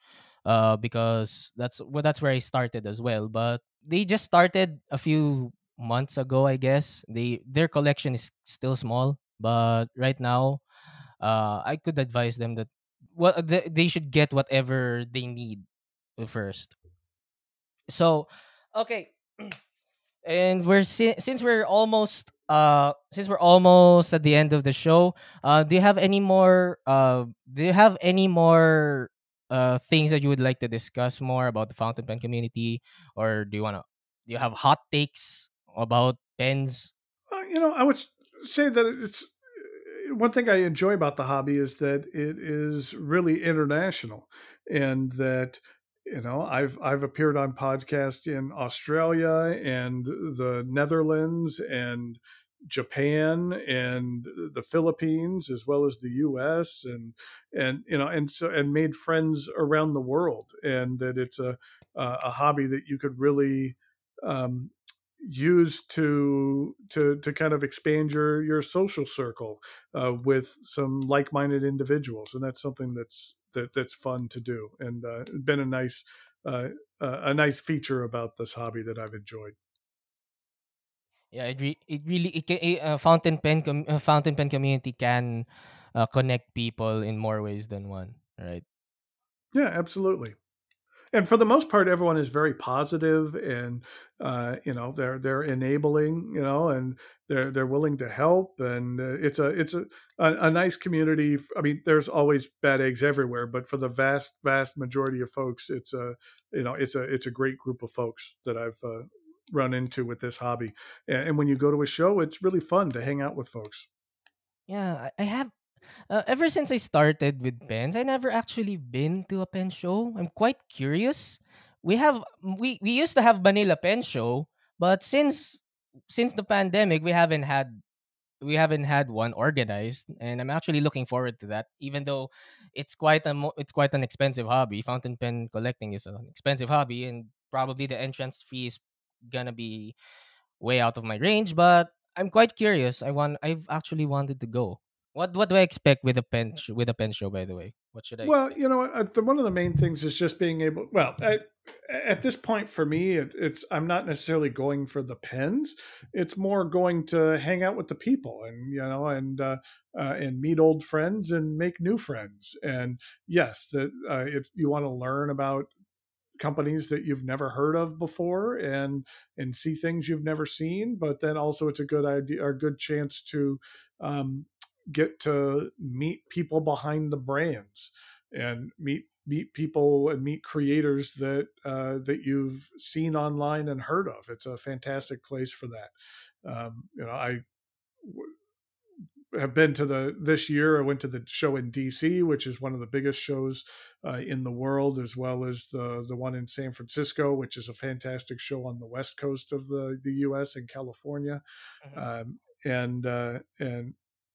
uh, because that's well, that's where I started as well. But they just started a few months ago, I guess. They their collection is still small, but right now, uh, I could advise them that what they, they should get whatever they need first. So, okay, and we're since we're almost uh since we're almost at the end of the show uh do you have any more uh do you have any more uh things that you would like to discuss more about the fountain pen community or do you want to Do you have hot takes about pens? Uh, you know, I would say that it's one thing I enjoy about the hobby is that it is really international, and that you know I've I've appeared on podcasts in Australia and the Netherlands and Japan and the Philippines as well as the US and and you know and so and made friends around the world and that it's a a hobby that you could really um, use to to to kind of expand your your social circle uh, with some like-minded individuals and that's something that's that that's fun to do and uh, been a nice uh, a nice feature about this hobby that I've enjoyed. Yeah, it, re- it really it can, uh, fountain pen com- fountain pen community can uh, connect people in more ways than one, right? Yeah, absolutely and for the most part, everyone is very positive, and uh, you know they're they're enabling, you know, and they're they're willing to help, and uh, it's a it's a, a, a nice community. I mean, there's always bad eggs everywhere, but for the vast vast majority of folks, it's a you know it's a it's a great group of folks that I've uh, run into with this hobby, and, when you go to a show, it's really fun to hang out with folks. Yeah, I have uh, ever since I started with pens, I never actually been to a pen show. I'm quite curious. We have we we used to have Manila Pen Show, but since since the pandemic, we haven't had we haven't had one organized, and I'm actually looking forward to that. Even though it's quite a mo- it's quite an expensive hobby. Fountain pen collecting is an expensive hobby, and probably the entrance fee is gonna be way out of my range. But I'm quite curious. I want I've actually wanted to go. What what do I expect with a pen sh- with a pen show? By the way, what should I? Well, expect? you know, uh, the, one of the main things is just being able. Well, I, at this point for me, it, it's I'm not necessarily going for the pens. It's more going to hang out with the people and you know and uh, uh, and meet old friends and make new friends. And yes, that uh, if you want to learn about companies that you've never heard of before and and see things you've never seen but then also it's a good idea or a good chance to um, get to meet people behind the brands and meet meet people and meet creators that uh, that you've seen online and heard of. It's a fantastic place for that. Um, you know, I have been to the this year. I went to the show in DC, which is one of the biggest shows uh, in the world, as well as the the one in San Francisco, which is a fantastic show on the west coast of the the U.S. in California. Mm-hmm. Um, and uh, and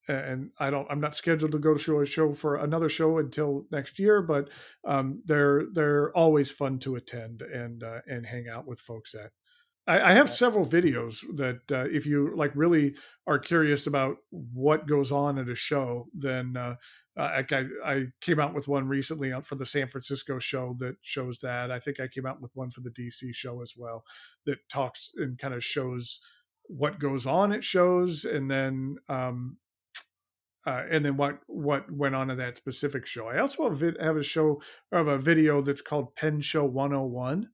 and I don't I'm not scheduled to go to a show for another show until next year, but um, they're they're always fun to attend and uh, and hang out with folks at. I, I have several videos that uh, if you like really are curious about what goes on at a show, then uh, I, I came out with one recently for the San Francisco show that shows that. I think I came out with one for the DC show as well that talks and kind of shows what goes on at shows and then um, uh, and then what what went on in that specific show. I also have, have a show of a video that's called Pen Show 101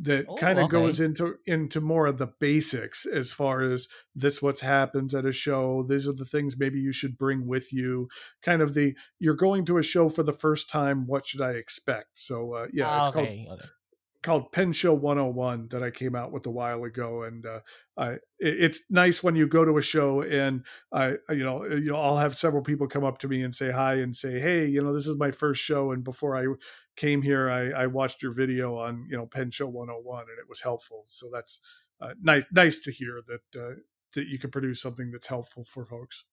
that oh, kind of okay. goes into into more of the basics as far as this what happens at a show these are the things maybe you should bring with you kind of the you're going to a show for the first time what should i expect so uh, yeah it's okay. called okay called Pen Show 101 that I came out with a while ago, and uh, I, it's nice when you go to a show and I, you know, uh, you know, I'll have several people come up to me and say hi and say, hey, you know, this is my first show, and before I came here, I, I watched your video on you know Pen Show 101, and it was helpful. So that's uh, nice, nice to hear that uh, that you can produce something that's helpful for folks.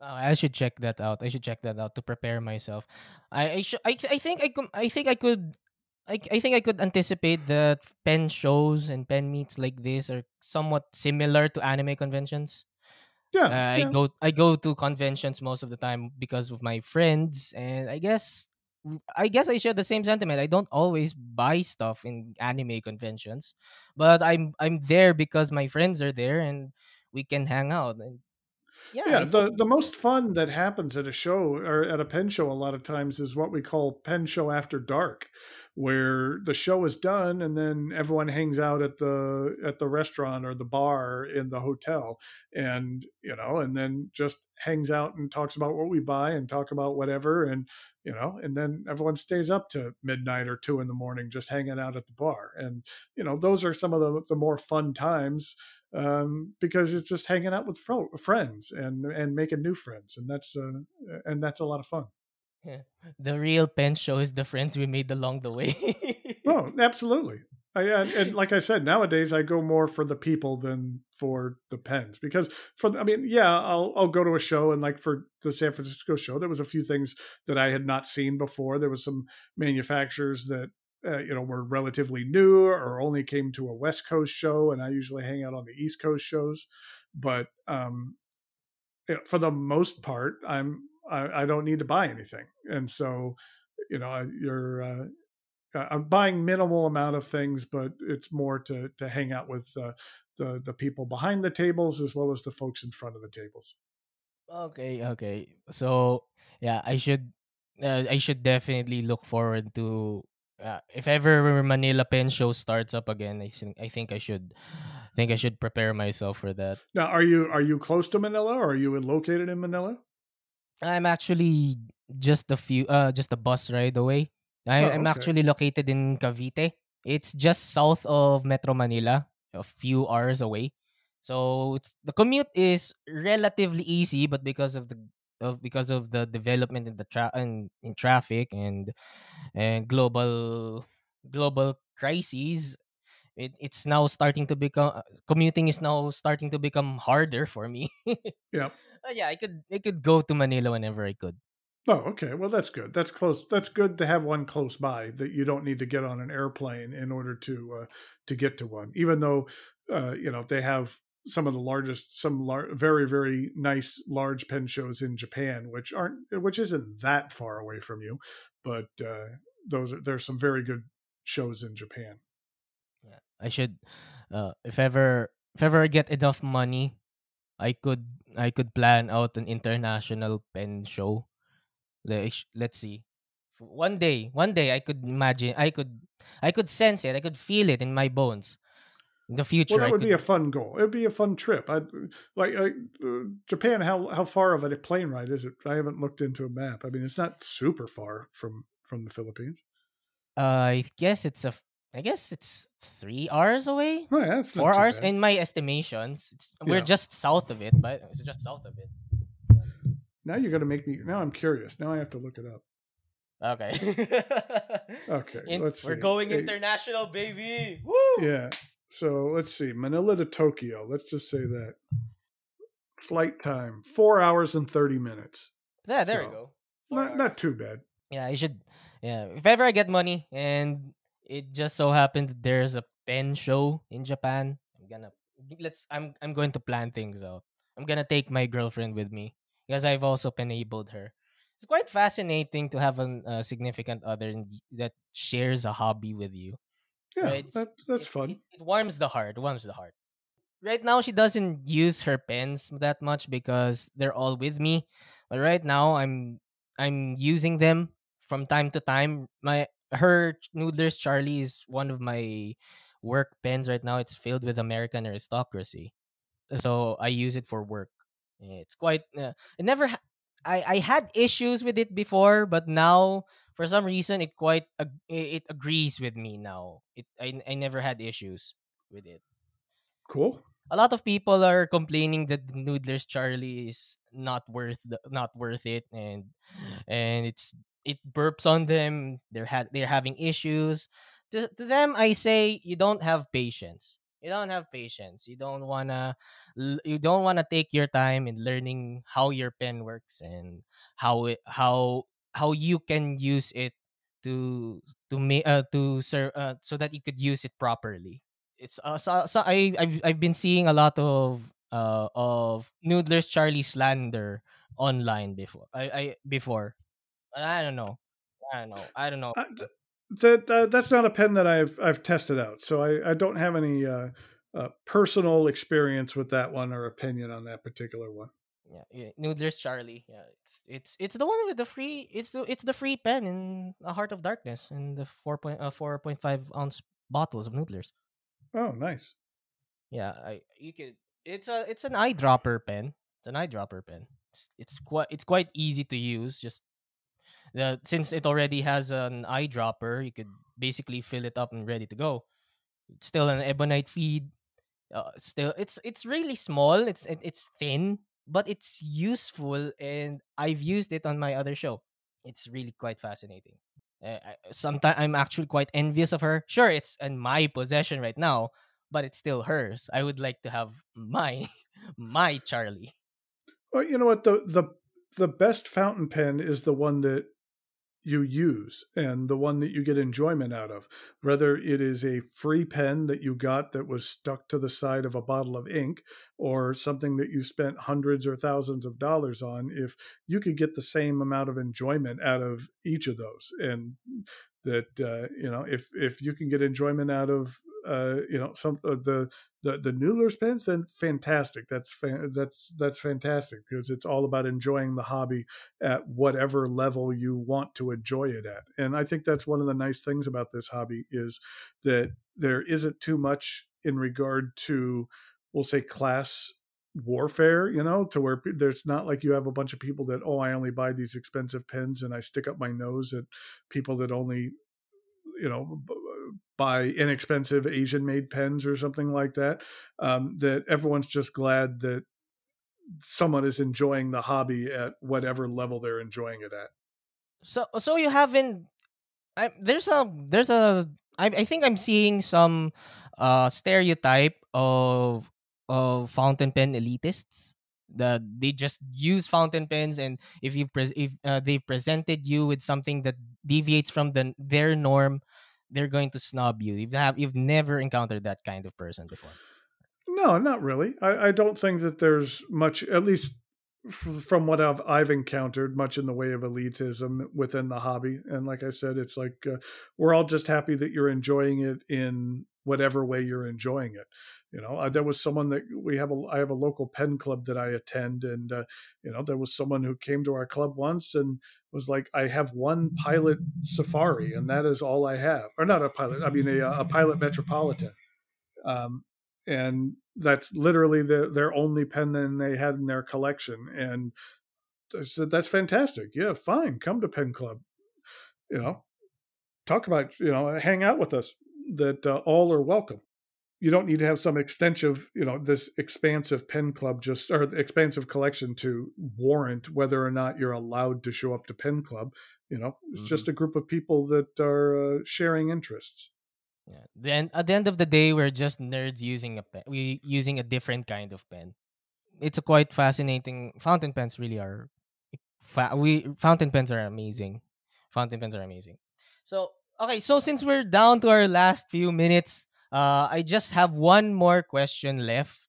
Uh, I should check that out. I should check that out to prepare myself. I I, sh- I, I think I com- I think I could I, I think I could anticipate that pen shows and pen meets like this are somewhat similar to anime conventions. Yeah, uh, yeah. I go I go to conventions most of the time because of my friends, and I guess I guess I share the same sentiment. I don't always buy stuff in anime conventions, but I'm I'm there because my friends are there and we can hang out. And yeah, yeah the, the most fun that happens at a show or at a pen show a lot of times is what we call pen show after dark where the show is done and then everyone hangs out at the at the restaurant or the bar in the hotel and you know and then just hangs out and talks about what we buy and talk about whatever and you know, and then everyone stays up to midnight or two in the morning just hanging out at the bar. And, you know, those are some of the, the more fun times um, because it's just hanging out with fro- friends and, and making new friends. And that's, uh, and that's a lot of fun. The real pen show is the friends we made along the way. Oh, absolutely. I, and, and like I said, nowadays I go more for the people than for the pens because for I mean, yeah, I'll I'll go to a show and like for the San Francisco show, there was a few things that I had not seen before. There was some manufacturers that uh, you know were relatively new or only came to a West Coast show, and I usually hang out on the East Coast shows. But um, for the most part, I'm I, I don't need to buy anything, and so you know you're uh, I'm buying minimal amount of things, but it's more to to hang out with uh, the the people behind the tables as well as the folks in front of the tables. okay, okay. So yeah, I should uh, I should definitely look forward to uh, if ever Manila Pen Show starts up again. I think I think I should think I should prepare myself for that. Now, are you are you close to Manila or are you located in Manila? I'm actually just a few uh just a bus ride away. I, Oh, I'm okay. actually located in Cavite. It's just south of Metro Manila, a few hours away. So it's, the commute is relatively easy, but because of the of because of the development in the tra- in, in traffic and and global global crises, it, it's now starting to become uh, commuting is now starting to become harder for me. Yeah. But yeah, I could I could go to Manila whenever I could. Oh, okay. Well, that's good. That's close. That's good to have one close by that you don't need to get on an airplane in order to uh, to get to one. Even though uh, you know they have some of the largest, some lar- very very nice large pen shows in Japan, which aren't which isn't that far away from you, but uh, those are there's some very good shows in Japan. I should. Uh, if ever, if ever I get enough money, I could, I could plan out an international pen show. Like, let's see. One day, one day, I could imagine. I could, I could sense it. I could feel it in my bones. In the future, Well, that I would could, be a fun goal. It would be a fun trip. I like uh, uh, Japan. How how far of a plane ride is it? I haven't looked into a map. I mean, it's not super far from from the Philippines. uh, I guess it's a. I guess it's three hours away. Oh, yeah, Four hours bad. in my estimations. It's, We're just south of it, but it's just south of it. Now you're to make me. Now I'm curious. Now I have to look it up. Okay. Okay, In- let's See. we're going Eh, international, baby. Woo! Yeah. So let's see. Manila to Tokyo. Let's just say that. Flight time four hours and thirty minutes. Yeah, there So, we go. Four Not not too bad. Yeah, I should. Yeah, if ever I get money and it just so happened that there's a pen show in Japan, I'm gonna let's. I'm I'm going to plan things out. I'm gonna take my girlfriend with me because I've also enabled her. It's quite fascinating to have a uh, significant other that shares a hobby with you. Yeah, right? That, that's it, fun. It, it warms the heart. Warms the heart. Right now, she doesn't use her pens that much because they're all with me. But right now, I'm I'm using them from time to time. My her Noodler's Charlie is one of my work pens right now. It's filled with American aristocracy, so I use it for work. It's quite. Uh, it never. Ha- I I had issues with it before, but now for some reason it quite ag- it agrees with me now. It I I never had issues with it. Cool. A lot of people are complaining that the Noodler's Charlie is not worth the, not worth it and and it's it burps on them. They're ha- they're having issues. To, to them I say you don't have patience. You don't have patience. You don't wanna you don't wanna take your time in learning how your pen works and how it how how you can use it to to make uh, to serve uh, so that you could use it properly. It's uh, so, so I I've I've been seeing a lot of uh of Noodler's Charlie slander online before. I I before. I don't know. I don't know. I don't know. Uh, th- that uh, that's not a pen that I've I've tested out, so I, I don't have any uh, uh, personal experience with that one or opinion on that particular one. Yeah, yeah, Noodler's Charlie. Yeah, it's it's it's the one with the free. It's the it's the free pen in a Heart of Darkness and the four point uh, four point five ounce bottles of Noodler's. Oh, nice. Yeah, I you could. It's a it's an eyedropper pen. It's an eyedropper pen. It's it's quite it's quite easy to use. Just Since it already has an eyedropper, you could basically fill it up and ready to go. It's still an ebonite feed. Uh, still, it's it's really small. It's it, it's thin, but it's useful, and I've used it on my other show. It's really quite fascinating. Uh, sometimes I'm actually quite envious of her. Sure, it's in my possession right now, but it's still hers. I would like to have my my Charlie. Well, you know what the the the best fountain pen is the one that you use and the one that you get enjoyment out of. Whether it is a free pen that you got that was stuck to the side of a bottle of ink or something that you spent hundreds or thousands of dollars on, if you could get the same amount of enjoyment out of each of those and that uh, you know if if you can get enjoyment out of uh, you know some uh, the the the Noodler's pens, then fantastic. That's that's that's fantastic because it's all about enjoying the hobby at whatever level you want to enjoy it at. And I think that's one of the nice things about this hobby is that there isn't too much in regard to we'll say class warfare you know to where there's not like you have a bunch of people that oh i only buy these expensive pens and i stick up my nose at people that only you know buy inexpensive asian made pens or something like that um, that everyone's just glad that someone is enjoying the hobby at whatever level they're enjoying it at. So so you haven't I, there's a there's a I, I think i'm seeing some uh stereotype of of fountain pen elitists that they just use fountain pens and if you pre- if uh, they've presented you with something that deviates from the their norm they're going to snub you. You've have you've never encountered that kind of person before. No not really. I, I don't think that there's much at least from what I've, I've encountered much in the way of elitism within the hobby. And like i said it's like uh, we're all just happy that you're enjoying it in whatever way you're enjoying it you know? Uh, there was someone that we have a i have a local pen club that i attend and uh, you know there was someone who came to our club once and was like i have one pilot safari and that is all i have. Or not a pilot i mean a, a pilot metropolitan. Um, and that's literally the, their only pen that they had in their collection and I said that's fantastic. Yeah fine come to pen club. You know? Talk about you know hang out with us that uh, all are welcome you don't need to have some extensive, you know, this expansive pen club just or expansive collection to warrant whether or not you're allowed to show up to pen club. You know, it's mm-hmm. just a group of people that are uh, sharing interests. Yeah. Then at the end of the day, we're just nerds using a pen. We using a different kind of pen. It's a quite fascinating. Fountain pens really are. Fa- we fountain pens are amazing. Fountain pens are amazing. So okay, so since we're down to our last few minutes, uh, I just have one more question left.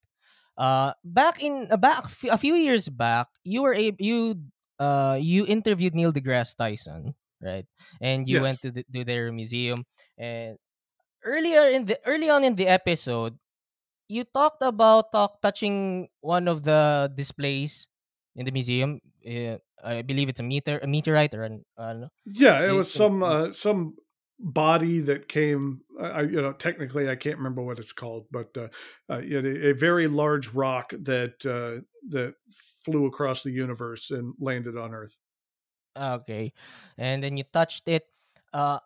Uh, back in uh, back a few years back, you were able you uh you interviewed Neil deGrasse Tyson, right? And you yes. went to, the, to their museum. And earlier in the early on in the episode, you talked about talk, touching one of the displays in the museum. Uh, I believe it's a meter, a meteorite, or an. Uh, yeah, it was some uh, some body that came I, you know technically i can't remember what it's called but uh, uh, a, very large rock that uh, that flew across the universe and landed on earth. Okay and then you touched it uh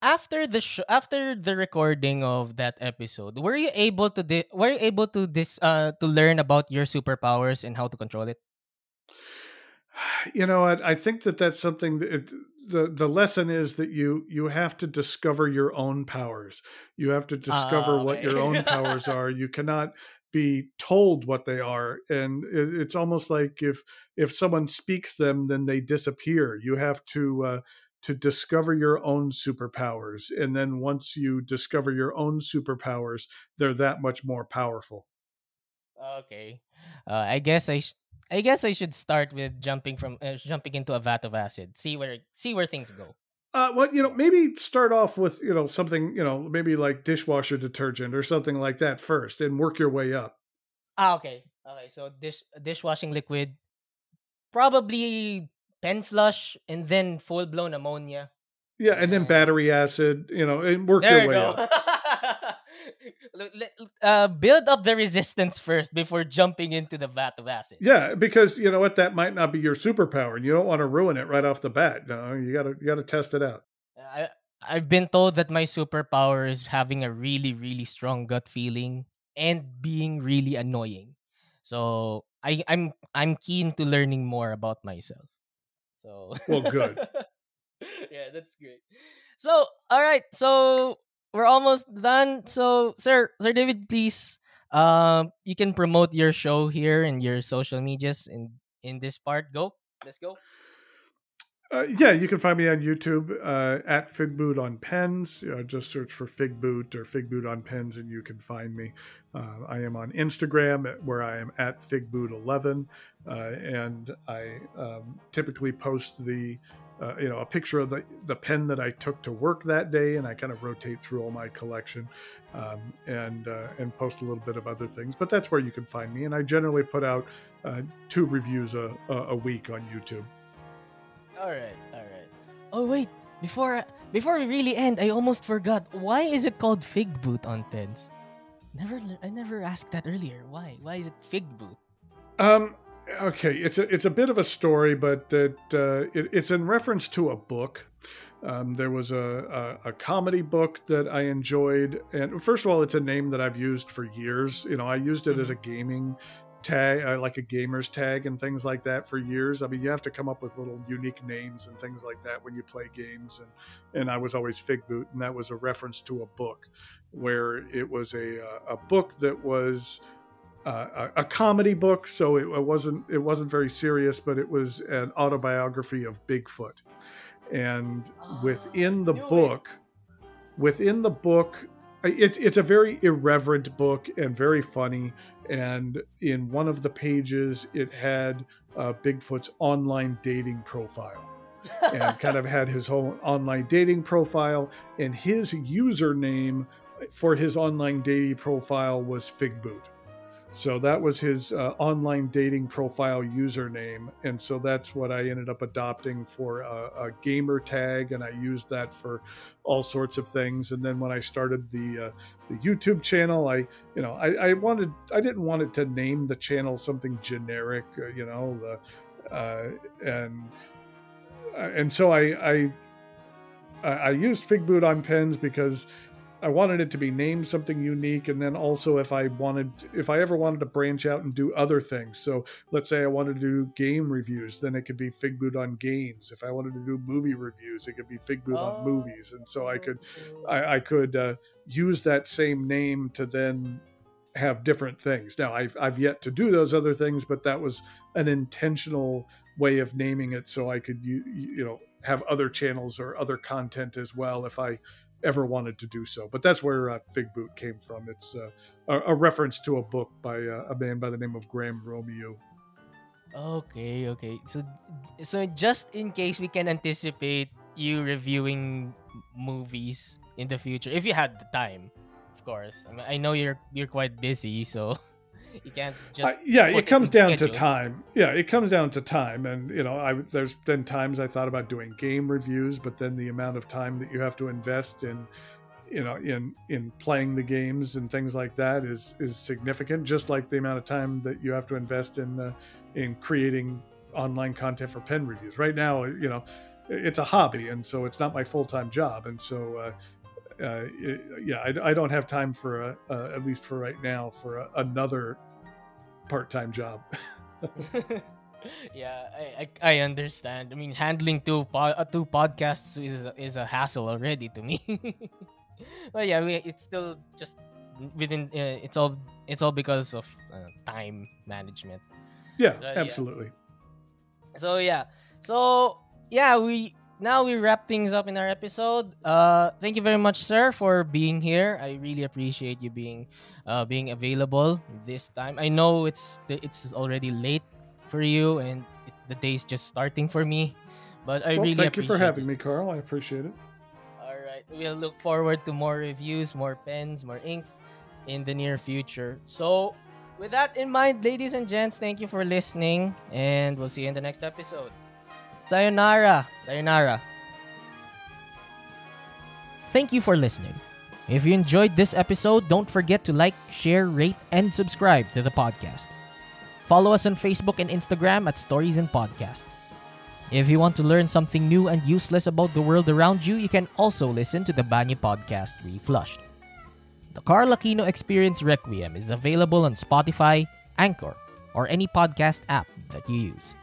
after the sh- after the recording of that episode were you able to di- were you able to this uh to learn about your superpowers and how to control it you know I, I think that that's something that the the lesson is that you you have to discover your own powers. You have to discover oh, what your own powers are. You cannot be told what they are. And it, it's almost like if if someone speaks them then they disappear. You have to uh, to discover your own superpowers. And then once you discover your own superpowers they're that much more powerful. Okay. Uh, i guess i sh- I guess I should start with jumping from uh, jumping into a vat of acid. See where see where things go. Uh, well, you know, maybe start off with you know something you know maybe like dishwasher detergent or something like that first, and work your way up. Ah, okay, okay. So dish dishwashing liquid, probably pen flush, and then full blown ammonia. Yeah, and then battery acid. You know, and work there your way up. L- l- uh, build up the resistance first before jumping into the vat of acid. Yeah, because you know what, that might not be your superpower, and you don't want to ruin it right off the bat. No, you gotta you gotta test it out. I I've been told that my superpower is having a really really strong gut feeling and being really annoying. So I I'm I'm keen to learning more about myself. So Well, good. yeah, that's great. So all right, so we're almost done. So sir, sir David, please, um, you can promote your show here and your social medias in in this part. Go, let's go. Uh, yeah, you can find me on YouTube uh, at Figboot on Pens. Uh, just search for Figboot or Figboot on Pens, and you can find me. Uh, I am on Instagram where I am at Figboot11, uh, and I um, typically post the uh, you know a picture of the the pen that I took to work that day, and I kind of rotate through all my collection um, and and post a little bit of other things. But that's where you can find me, and I generally put out two reviews a, a week on YouTube. All right, all right. Oh wait, before before we really end, I almost forgot. Why is it called Figboot on pens? Never, I never asked that earlier. Why? Why is it Fig Boot? Um. Okay, it's a it's a bit of a story, but it, uh, it it's in reference to a book. Um, there was a, a, a comedy book that I enjoyed, and first of all, it's a name that I've used for years. You know, I used it as a gaming tag, uh, like a gamer's tag and things like that for years. I mean, you have to come up with little unique names and things like that when you play games. And, and I was always Figboot, and that was a reference to a book where it was a, a book that was uh, a, a, comedy book. So it, it, wasn't, it wasn't very serious, but it was an autobiography of Bigfoot. And within the book, within the book, it's it's a very irreverent book and very funny. And in one of the pages, it had uh, Bigfoot's online dating profile, and kind of had his whole online dating profile. And his username for his online dating profile was Figboot. So that was his uh, online dating profile username, and so that's what I ended up adopting for a, a, gamer tag, and I used that for all sorts of things. And then when I started the uh, the YouTube channel, I you know I, I, wanted I didn't want it to name the channel something generic, uh, you know, the, uh, and uh, and so I I I used Figboot on pens because I wanted it to be named something unique, and then also if I wanted, if I ever wanted to branch out and do other things. So let's say I wanted to do game reviews, then it could be Figboot on games. If I wanted to do movie reviews, it could be Figboot oh. on movies, and so I could, I, I could uh, use that same name to then have different things. Now I've I've yet to do those other things, but that was an intentional way of naming it so I could you you know have other channels or other content as well if I ever wanted to do so. But that's where uh, Figboot came from. It's uh, a, a, reference to a book by uh, a man by the name of Graham Roumieu. Okay, okay. So, so just in case we can anticipate you reviewing movies in the future, if you had the time, of course. I mean, I know you're you're quite busy, so you can't just uh, yeah it comes down schedule. to time. Yeah it comes down to time. And you know i there's been times i thought about doing game reviews but then the amount of time that you have to invest in you know in in playing the games and things like that is is significant just like the amount of time that you have to invest in the in creating online content for pen reviews. Right now you know it's a hobby and so it's not my full-time job. And so uh, uh, yeah, I, I, don't have time for a, uh, at least for right now for a, another part-time job. yeah, I, I, I understand. I mean, handling two po- uh, two podcasts is is a hassle already to me. but yeah, we, it's still just within. Uh, it's all it's all because of uh, time management. Yeah, absolutely. Yeah. So yeah, so yeah, we now we wrap things up in our episode. Uh, thank you very much, sir, for being here. I really appreciate you being uh, being available this time. I know it's it's already late for you, and it, the day's just starting for me. But I well, really thank you for having this. me, Carl. I appreciate it. All right, we'll look forward to more reviews, more pens, more inks in the near future. So, with that in mind, ladies and gents, thank you for listening, and we'll see you in the next episode. Sayonara. Sayonara. Thank you for listening. If you enjoyed this episode, don't forget to like, share, rate, and subscribe to the podcast. Follow us on Facebook and Instagram at Stories and Podcasts. If you want to learn something new and useless about the world around you, you can also listen to the Banyo podcast Reflushed. The Carl Aquino Experience Requiem is available on Spotify, Anchor, or any podcast app that you use.